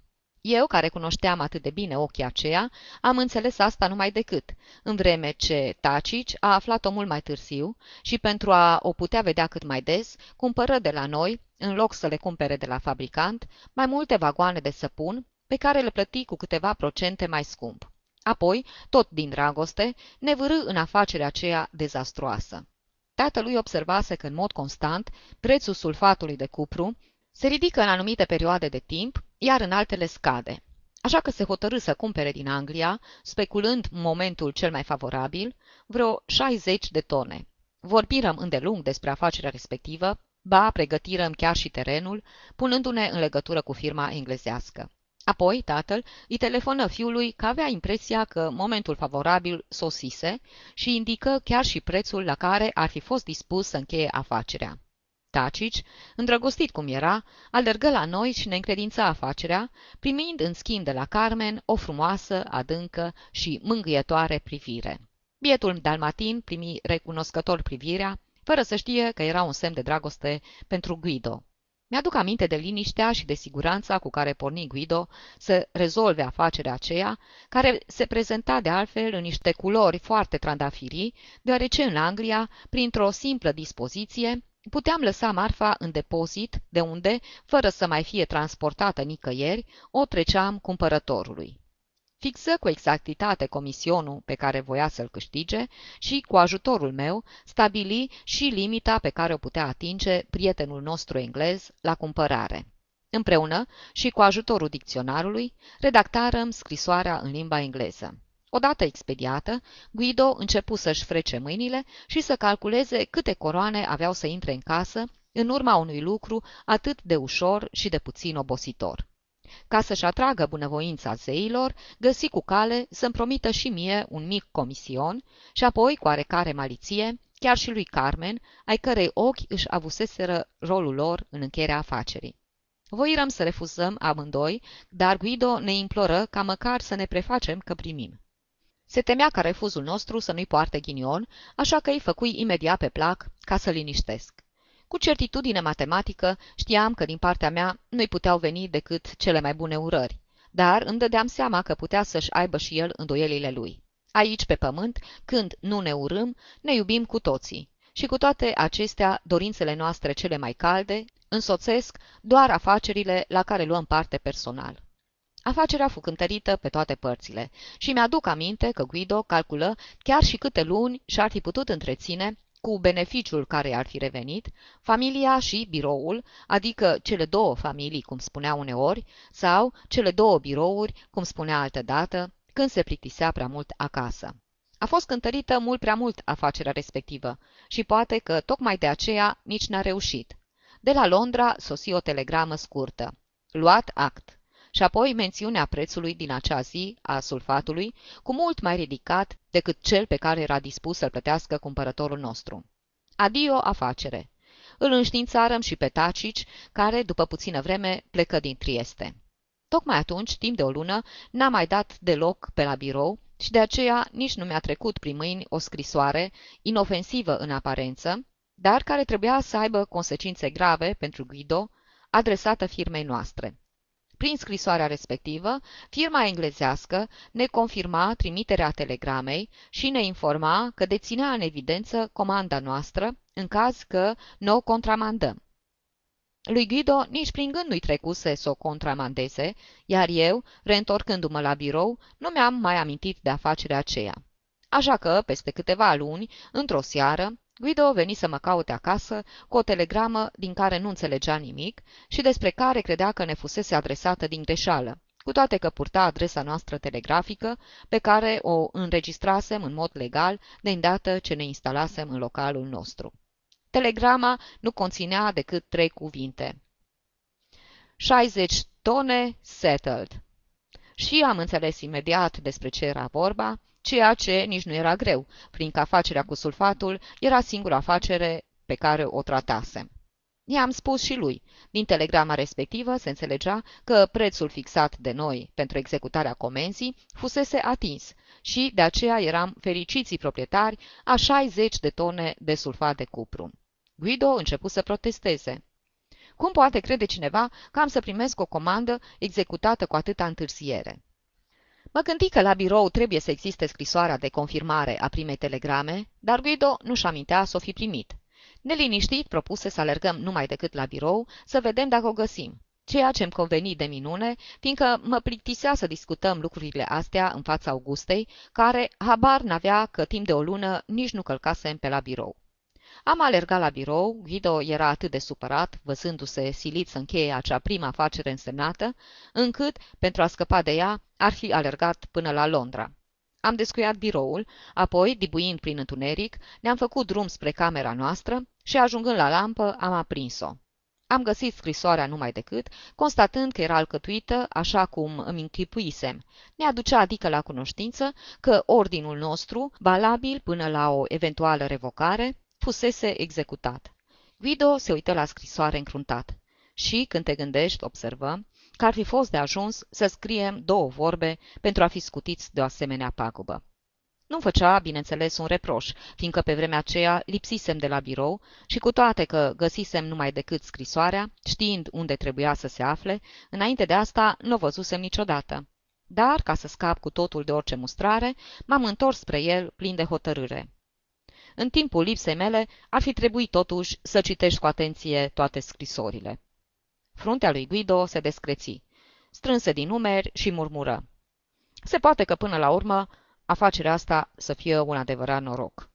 Eu, care cunoșteam atât de bine ochii aceia, am înțeles asta numai decât, în vreme ce Tacici a aflat-o mult mai târziu și pentru a o putea vedea cât mai des, cumpără de la noi, în loc să le cumpere de la fabricant, mai multe vagoane de săpun, pe care le plăti cu câteva procente mai scump. Apoi, tot din dragoste, ne vârâ în afacerea aceea dezastruoasă. Tatălui observase că în mod constant prețul sulfatului de cupru se ridică în anumite perioade de timp, iar în altele scade. Așa că se hotărâ să cumpere din Anglia, speculând momentul cel mai favorabil, vreo 60 de tone. Vorbirăm îndelung despre afacerea respectivă, ba pregătirăm chiar și terenul, punându-ne în legătură cu firma englezească. Apoi, tatăl îi telefonă fiului că avea impresia că momentul favorabil sosise și indică chiar și prețul la care ar fi fost dispus să încheie afacerea. Tacici, îndrăgostit cum era, alergă la noi și ne încredința afacerea, primind în schimb de la Carmen o frumoasă, adâncă și mângâietoare privire. Bietul dalmatin primi recunoscător privirea, fără să știe că era un semn de dragoste pentru Guido. Mi-aduc aminte de liniștea și de siguranța cu care porni Guido să rezolve afacerea aceea, care se prezenta de altfel în niște culori foarte trandafirii, deoarece în Anglia, printr-o simplă dispoziție, puteam lăsa marfa în depozit, de unde, fără să mai fie transportată nicăieri, o treceam cumpărătorului. Fixă cu exactitate comisionul pe care voia să-l câștige și, cu ajutorul meu, stabili și limita pe care o putea atinge prietenul nostru englez la cumpărare. Împreună și cu ajutorul dicționarului, redactarăm scrisoarea în limba engleză. Odată expediată, Guido începu să-și frece mâinile și să calculeze câte coroane aveau să intre în casă în urma unui lucru atât de ușor și de puțin obositor. Ca să-și atragă bunăvoința zeilor, găsi cu cale să-mi promită și mie un mic comision și apoi, cu oarecare maliție, chiar și lui Carmen, ai cărei ochi își avuseseră rolul lor în încheierea afacerii. Voirăm să refuzăm amândoi, dar Guido ne imploră ca măcar să ne prefacem că primim. Se temea ca refuzul nostru să nu-i poarte ghinion, așa că îi făcui imediat pe plac ca să liniștesc. Cu certitudine matematică știam că din partea mea nu-i puteau veni decât cele mai bune urări, dar îmi dădeam seama că putea să-și aibă și el îndoielile lui. Aici, pe pământ, când nu ne urâm, ne iubim cu toții. Și cu toate acestea, dorințele noastre cele mai calde însoțesc doar afacerile la care luăm parte personal. Afacerea fu cântărită pe toate părțile și mi-aduc aminte că Guido calculă chiar și câte luni și-ar fi putut întreține cu beneficiul care ar fi revenit, familia și biroul, adică cele două familii, cum spunea uneori, sau cele două birouri, cum spunea altădată, când se plictisea prea mult acasă. A fost cântărită mult prea mult afacerea respectivă și poate că tocmai de aceea nici n-a reușit. De la Londra sosi o telegramă scurtă. Luat act și apoi mențiunea prețului din acea zi a sulfatului, cu mult mai ridicat decât cel pe care era dispus să-l plătească cumpărătorul nostru. Adio afacere! Îl înștiințarăm și pe Tacici, care, după puțină vreme, plecă din Trieste. Tocmai atunci, timp de o lună, n-a mai dat deloc pe la birou și de aceea nici nu mi-a trecut prin mâini o scrisoare, inofensivă în aparență, dar care trebuia să aibă consecințe grave pentru Guido, adresată firmei noastre. Prin scrisoarea respectivă, firma englezească ne confirma trimiterea telegramei și ne informa că deținea în evidență comanda noastră în caz că nu o contramandăm. Lui Guido nici prin gând nu-i trecuse să o contramandeze, iar eu, reîntorcându-mă la birou, nu mi-am mai amintit de afacerea aceea. Așa că, peste câteva luni, într-o seară, Guido veni să mă caute acasă cu o telegramă din care nu înțelegea nimic și despre care credea că ne fusese adresată din greșeală, cu toate că purta adresa noastră telegrafică, pe care o înregistrasem în mod legal de îndată ce ne instalasem în localul nostru. Telegrama nu conținea decât trei cuvinte. 60 tone settled. Și am înțeles imediat despre ce era vorba, ceea ce nici nu era greu, fiindcă afacerea cu sulfatul era singura afacere pe care o tratasem. I-am spus și lui. Din telegrama respectivă se înțelegea că prețul fixat de noi pentru executarea comenzii fusese atins și de aceea eram fericiții proprietari a 60 de tone de sulfat de cupru. Guido început să protesteze. Cum poate crede cineva că am să primesc o comandă executată cu atâta întârziere? Mă gândi că la birou trebuie să existe scrisoarea de confirmare a primei telegrame, dar Guido nu-și amintea să o fi primit. Neliniștit propuse să alergăm numai decât la birou să vedem dacă o găsim, ceea ce îmi conveni de minune, fiindcă mă plictisea să discutăm lucrurile astea în fața Augustei, care habar n-avea că timp de o lună nici nu călcasem pe la birou. Am alergat la birou, Guido era atât de supărat, văzându-se silit să încheie acea prima afacere însemnată, încât, pentru a scăpa de ea, ar fi alergat până la Londra. Am descuiat biroul, apoi, dibuind prin întuneric, ne-am făcut drum spre camera noastră și, ajungând la lampă, am aprins-o. Am găsit scrisoarea numai decât, constatând că era alcătuită așa cum îmi închipuisem. Ne aducea adică la cunoștință că ordinul nostru, valabil până la o eventuală revocare, fusese executat. Guido se uită la scrisoare încruntat. Și, când te gândești, observă, că ar fi fost de ajuns să scriem două vorbe pentru a fi scutiți de o asemenea pagubă. Nu făcea, bineînțeles, un reproș, fiindcă pe vremea aceea lipsisem de la birou și cu toate că găsisem numai decât scrisoarea, știind unde trebuia să se afle, înainte de asta nu o văzusem niciodată. Dar, ca să scap cu totul de orice mustrare, m-am întors spre el plin de hotărâre. În timpul lipsei mele ar fi trebuit totuși să citești cu atenție toate scrisorile. Fruntea lui Guido se descreți, strânse din numeri și murmură. Se poate că până la urmă afacerea asta să fie un adevărat noroc.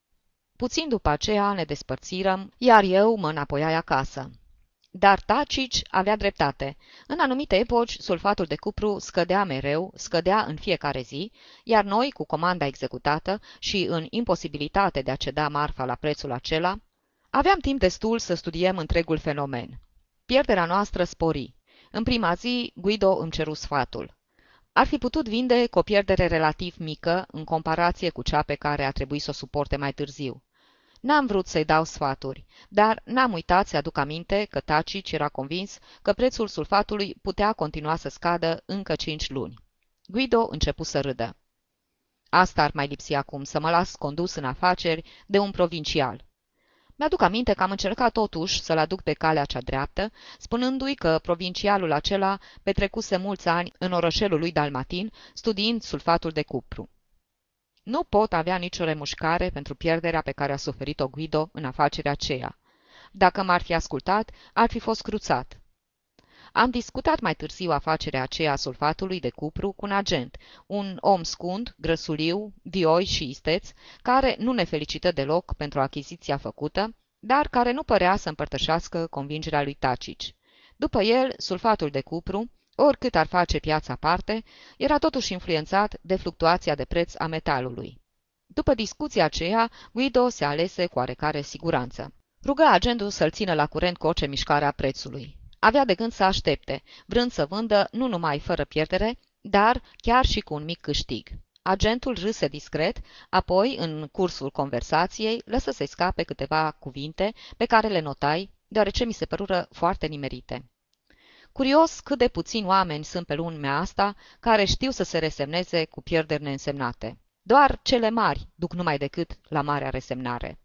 Puțin după aceea ne despărțirăm, iar eu mă înapoiai acasă. Dar Tacici avea dreptate. În anumite epoci, sulfatul de cupru scădea mereu, scădea în fiecare zi, iar noi, cu comanda executată și în imposibilitate de a ceda marfa la prețul acela, aveam timp destul să studiem întregul fenomen. Pierderea noastră spori. În prima zi, Guido îmi ceru sfatul. Ar fi putut vinde cu o pierdere relativ mică în comparație cu cea pe care a trebuit să o suporte mai târziu. N-am vrut să-i dau sfaturi, dar n-am uitat să aduc aminte că Tacici era convins că prețul sulfatului putea continua să scadă încă cinci luni. Guido începu să râdă. Asta ar mai lipsi acum, să mă las condus în afaceri de un provincial. Mi-aduc aminte că am încercat totuși să-l aduc pe calea cea dreaptă, spunându-i că provincialul acela petrecuse mulți ani în orășelul lui Dalmatin, studiind sulfatul de cupru. Nu pot avea nicio remușcare pentru pierderea pe care a suferit-o Guido în afacerea aceea. Dacă m-ar fi ascultat, ar fi fost cruțat. Am discutat mai târziu afacerea aceea a sulfatului de cupru cu un agent, un om scund, grăsuliu, vioi și isteț, care nu ne felicită deloc pentru achiziția făcută, dar care nu părea să împărtășească convingerea lui Tacici. După el, sulfatul de cupru, oricât ar face piața parte, era totuși influențat de fluctuația de preț a metalului. După discuția aceea, Guido se alese cu oarecare siguranță. Rugă agentul să-l țină la curent cu orice mișcare a prețului. Avea de gând să aștepte, vrând să vândă nu numai fără pierdere, dar chiar și cu un mic câștig. Agentul râse discret, apoi, în cursul conversației, lăsă să-i scape câteva cuvinte pe care le notai, deoarece mi se părură foarte nimerite. Curios cât de puțini oameni sunt pe lumea asta care știu să se resemneze cu pierderi neînsemnate. Doar cele mari duc numai decât la marea resemnare.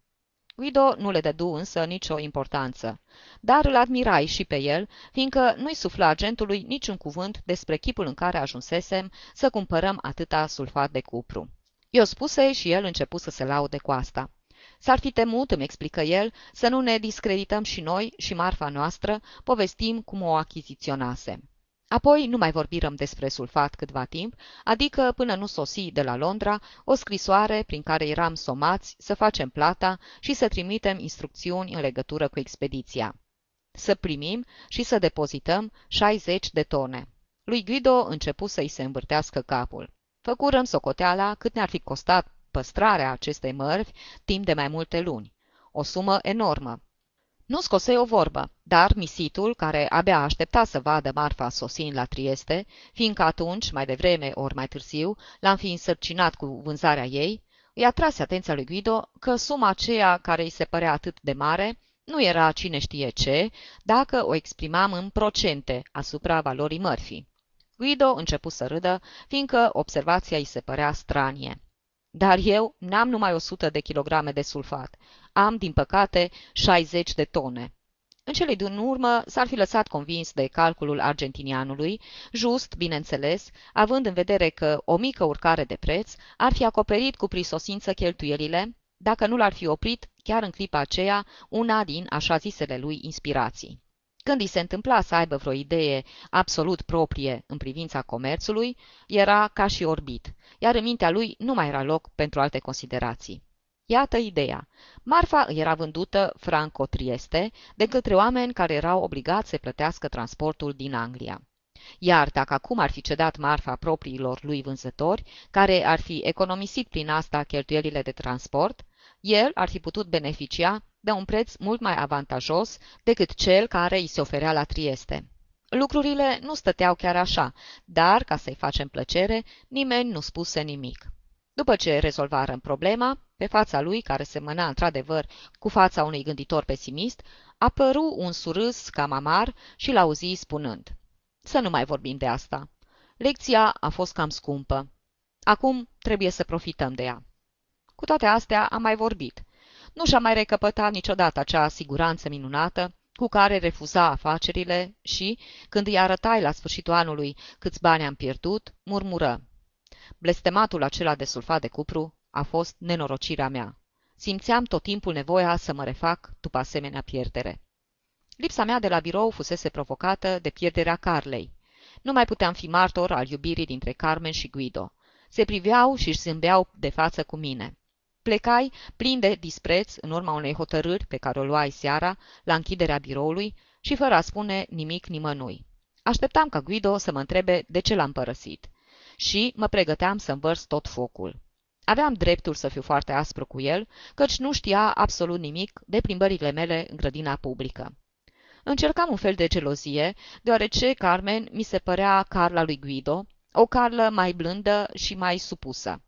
Guido nu le dădu însă nicio importanță, dar îl admirai și pe el, fiindcă nu-i sufla agentului niciun cuvânt despre chipul în care ajunsesem să cumpărăm atâta sulfat de cupru. Eu spuse și el început să se laude cu asta. S-ar fi temut, îmi explică el, să nu ne discredităm și noi și marfa noastră, povestim cum o achiziționase. Apoi nu mai vorbirăm despre sulfat câtva timp, adică până nu sosi de la Londra o scrisoare prin care eram somați să facem plata și să trimitem instrucțiuni în legătură cu expediția. Să primim și să depozităm 60 de tone. Lui Guido începu să-i se învârtească capul. Făcurăm socoteala cât ne-ar fi costat păstrarea acestei mărvi timp de mai multe luni. O sumă enormă. Nu scose o vorbă, dar misitul, care abia aștepta să vadă marfa sosind la Trieste, fiindcă atunci, mai devreme ori mai târziu, l-am fi însărcinat cu vânzarea ei, îi atrase atenția lui Guido că suma aceea care îi se părea atât de mare nu era cine știe ce, dacă o exprimam în procente asupra valorii mărfii. Guido începu să râdă, fiindcă observația îi se părea stranie. Dar eu n-am numai 100 de kilograme de sulfat. Am, din păcate, 60 de tone. În cele din urmă s-ar fi lăsat convins de calculul argentinianului, just, bineînțeles, având în vedere că o mică urcare de preț ar fi acoperit cu prisosință cheltuielile, dacă nu l-ar fi oprit chiar în clipa aceea una din așa zisele lui inspirații. Când îi se întâmpla să aibă vreo idee absolut proprie în privința comerțului, era ca și orbit, iar în mintea lui nu mai era loc pentru alte considerații. Iată ideea. Marfa îi era vândută franco-trieste de către oameni care erau obligați să plătească transportul din Anglia. Iar dacă acum ar fi cedat marfa propriilor lui vânzători, care ar fi economisit prin asta cheltuielile de transport, el ar fi putut beneficia de un preț mult mai avantajos decât cel care îi se oferea la Trieste. Lucrurile nu stăteau chiar așa, dar, ca să-i facem plăcere, nimeni nu spuse nimic. După ce rezolvarăm problema, pe fața lui, care semăna într-adevăr cu fața unui gânditor pesimist, apăru un surâs cam amar și l-auzi spunând Să nu mai vorbim de asta. Lecția a fost cam scumpă. Acum trebuie să profităm de ea. Cu toate astea am mai vorbit. Nu și-a mai recăpătat niciodată acea siguranță minunată cu care refuza afacerile și, când îi arătai la sfârșitul anului câți bani am pierdut, murmură. Blestematul acela de sulfat de cupru a fost nenorocirea mea. Simțeam tot timpul nevoia să mă refac după asemenea pierdere. Lipsa mea de la birou fusese provocată de pierderea Carlei. Nu mai puteam fi martor al iubirii dintre Carmen și Guido. Se priveau și își zâmbeau de față cu mine. Plecai plin de dispreț în urma unei hotărâri pe care o luai seara la închiderea biroului și fără a spune nimic nimănui. Așteptam ca Guido să mă întrebe de ce l-am părăsit și mă pregăteam să învărs tot focul. Aveam dreptul să fiu foarte aspru cu el, căci nu știa absolut nimic de plimbările mele în grădina publică. Încercam un fel de gelozie, deoarece Carmen mi se părea Carla lui Guido, o Carlă mai blândă și mai supusă.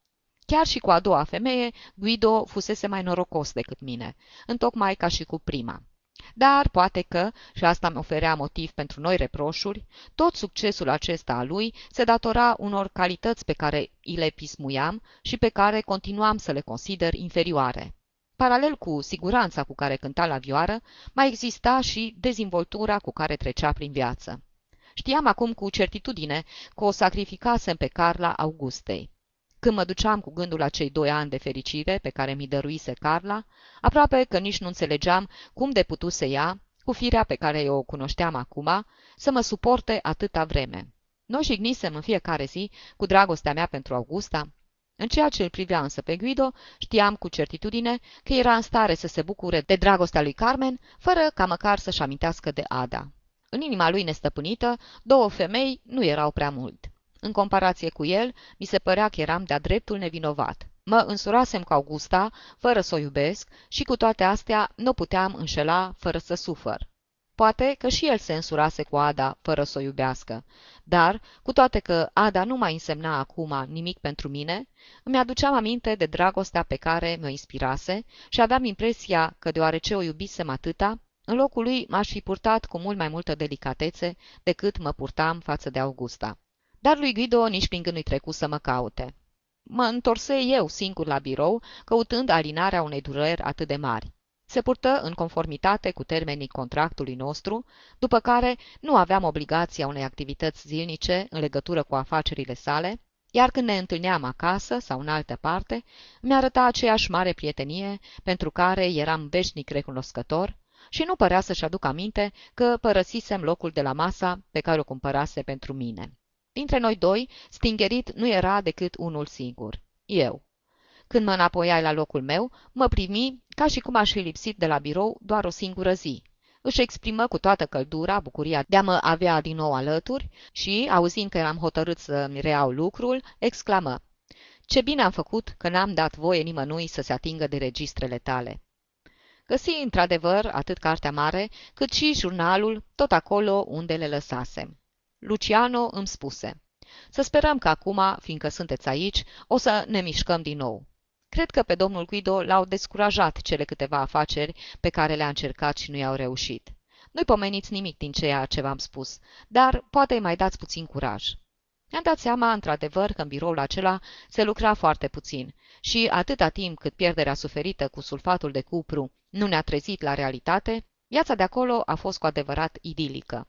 Chiar și cu a doua femeie, Guido fusese mai norocos decât mine, întocmai ca și cu prima. Dar poate că, și asta mi oferea motiv pentru noi reproșuri, tot succesul acesta al lui se datora unor calități pe care îi le pismuiam și pe care continuam să le consider inferioare. Paralel cu siguranța cu care cânta la vioară, mai exista și dezvoltura cu care trecea prin viață. Știam acum cu certitudine că o sacrificasem pe Carla Augustei. Când mă duceam cu gândul la cei doi ani de fericire pe care mi dăruise Carla, aproape că nici nu înțelegeam cum de putuse ea, cu firea pe care eu o cunoșteam acum, să mă suporte atâta vreme. Noi jignisem în fiecare zi cu dragostea mea pentru Augusta. În ceea ce îl privea însă pe Guido, știam cu certitudine că era în stare să se bucure de dragostea lui Carmen, fără ca măcar să-și amintească de Ada. În inima lui nestăpânită, două femei nu erau prea mult. În comparație cu el, mi se părea că eram de-a dreptul nevinovat. Mă însurasem cu Augusta, fără să o iubesc, și cu toate astea nu puteam înșela fără să sufăr. Poate că și el se însurase cu Ada fără să o iubească, dar, cu toate că Ada nu mai însemna acum nimic pentru mine, îmi aduceam aminte de dragostea pe care mă inspirase și aveam impresia că deoarece o iubisem atâta, în locul lui m-aș fi purtat cu mult mai multă delicatețe decât mă purtam față de Augusta. Dar lui Guido nici prin gând nu-i trecut să mă caute. Mă întorse eu singur la birou, căutând alinarea unei dureri atât de mari. Se purtă în conformitate cu termenii contractului nostru, după care nu aveam obligația unei activități zilnice în legătură cu afacerile sale, iar când ne întâlneam acasă sau în altă parte, mi-arăta aceeași mare prietenie pentru care eram veșnic recunoscător și nu părea să-și aduc aminte că părăsisem locul de la masa pe care o cumpărase pentru mine. Dintre noi doi, stingerit nu era decât unul singur, eu. Când mă înapoiai la locul meu, mă primi ca și cum aș fi lipsit de la birou doar o singură zi. Își exprimă cu toată căldura bucuria de a mă avea din nou alături și, auzind că eram hotărât să-mi reau lucrul, exclamă Ce bine am făcut că n-am dat voie nimănui să se atingă de registrele tale. Găsi într-adevăr atât cartea mare, cât și jurnalul, tot acolo unde le lăsasem. Luciano îmi spuse, să sperăm că acum, fiindcă sunteți aici, o să ne mișcăm din nou. Cred că pe domnul Guido l-au descurajat cele câteva afaceri pe care le-a încercat și nu i-au reușit. Nu-i pomeniți nimic din ceea ce v-am spus, dar poate îi mai dați puțin curaj. Mi-am dat seama, într-adevăr, că în biroul acela se lucra foarte puțin și, atâta timp cât pierderea suferită cu sulfatul de cupru nu ne-a trezit la realitate, viața de acolo a fost cu adevărat idilică.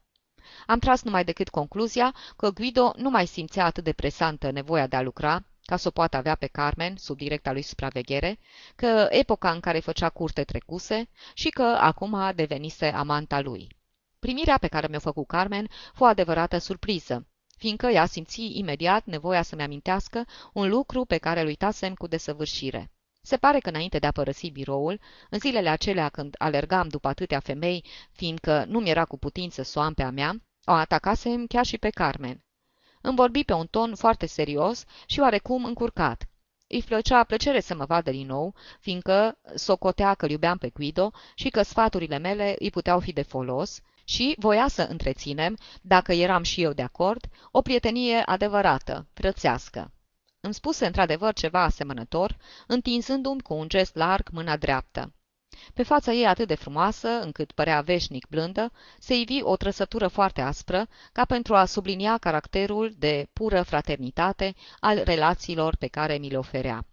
Am tras numai decât concluzia că Guido nu mai simțea atât de presantă nevoia de a lucra, ca să o poată avea pe Carmen sub directa lui supraveghere, că epoca în care făcea curte trecuse și că acum devenise amanta lui. Primirea pe care mi-o făcut Carmen fu o adevărată surpriză, fiindcă ea simți imediat nevoia să-mi amintească un lucru pe care îl uitasem cu desăvârșire. Se pare că înainte de a părăsi biroul, în zilele acelea când alergam după atâtea femei, fiindcă nu mi-era cu putință să o am pe a mea, o atacasem chiar și pe Carmen. Îmi vorbi pe un ton foarte serios și oarecum încurcat. Îi plăcea plăcere să mă vadă din nou, fiindcă socotea că iubeam pe Guido și că sfaturile mele îi puteau fi de folos și voia să întreținem, dacă eram și eu de acord, o prietenie adevărată, frățească. Îmi spuse într-adevăr ceva asemănător, întinzându-mi cu un gest larg mâna dreaptă. Pe fața ei atât de frumoasă, încât părea veșnic blândă, se ivi o trăsătură foarte aspră, ca pentru a sublinia caracterul de pură fraternitate al relațiilor pe care mi le oferea.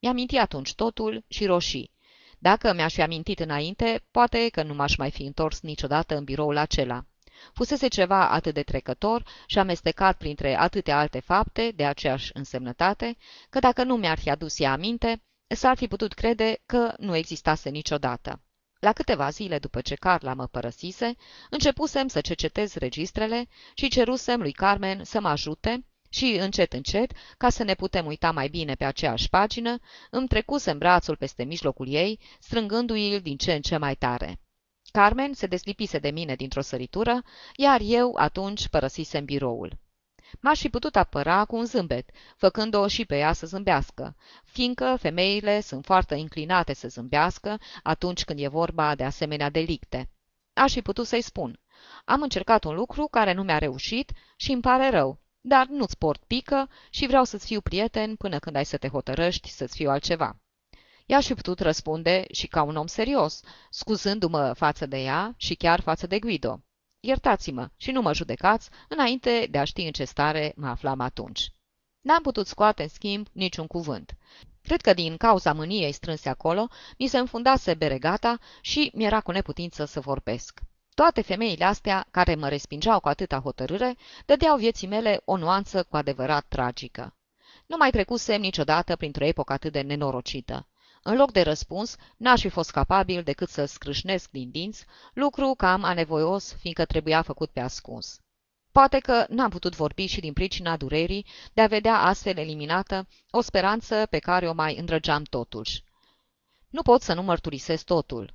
Mi-a mintit atunci totul și roșii. Dacă mi-aș fi amintit înainte, poate că nu m-aș mai fi întors niciodată în biroul acela. Fusese ceva atât de trecător și amestecat printre atâtea alte fapte de aceeași însemnătate, că dacă nu mi-ar fi adus ea aminte, s-ar fi putut crede că nu existase niciodată. La câteva zile după ce Carla mă părăsise, începusem să cercetez registrele și cerusem lui Carmen să mă ajute și, încet, încet, ca să ne putem uita mai bine pe aceeași pagină, îmi trecusem brațul peste mijlocul ei, strângându-i din ce în ce mai tare. Carmen se deslipise de mine dintr-o săritură, iar eu atunci părăsisem biroul. M-aș fi putut apăra cu un zâmbet, făcând-o și pe ea să zâmbească, fiindcă femeile sunt foarte înclinate să zâmbească atunci când e vorba de asemenea delicte. Aș fi putut să-i spun. Am încercat un lucru care nu mi-a reușit și îmi pare rău, dar nu-ți port pică și vreau să-ți fiu prieten până când ai să te hotărăști să-ți fiu altceva. I-aș fi putut răspunde și ca un om serios, scuzându-mă față de ea și chiar față de Guido. Iertați-mă și nu mă judecați înainte de a ști în ce stare mă aflam atunci. N-am putut scoate, în schimb, niciun cuvânt. Cred că din cauza mâniei strânse acolo, mi se înfundase beregata și mi-era cu neputință să vorbesc. Toate femeile astea, care mă respingeau cu atâta hotărâre, dădeau vieții mele o nuanță cu adevărat tragică. Nu mai trecusem niciodată printr-o epocă atât de nenorocită. În loc de răspuns, n-aș fi fost capabil decât să scrâșnesc din dinți, lucru cam anevoios, fiindcă trebuia făcut pe ascuns. Poate că n-am putut vorbi și din pricina durerii de a vedea astfel eliminată o speranță pe care o mai îndrăgeam totuși. Nu pot să nu mărturisesc totul.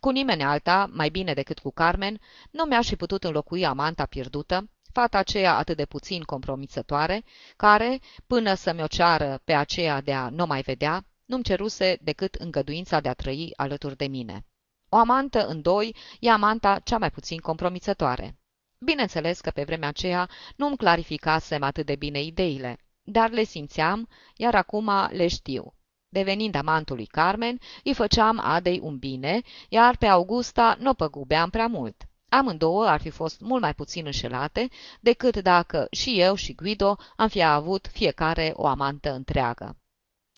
Cu nimeni alta, mai bine decât cu Carmen, nu mi-aș fi putut înlocui amanta pierdută, fata aceea atât de puțin compromițătoare, care, până să-mi o ceară pe aceea de a nu mai vedea, nu-mi ceruse decât îngăduința de a trăi alături de mine. O amantă în doi e amanta cea mai puțin compromițătoare. Bineînțeles că pe vremea aceea nu-mi clarificasem atât de bine ideile, dar le simțeam, iar acum le știu. Devenind amantul lui Carmen, îi făceam Adei un bine, iar pe Augusta nu o păgubeam prea mult. Amândouă ar fi fost mult mai puțin înșelate decât dacă și eu și Guido am fi avut fiecare o amantă întreagă.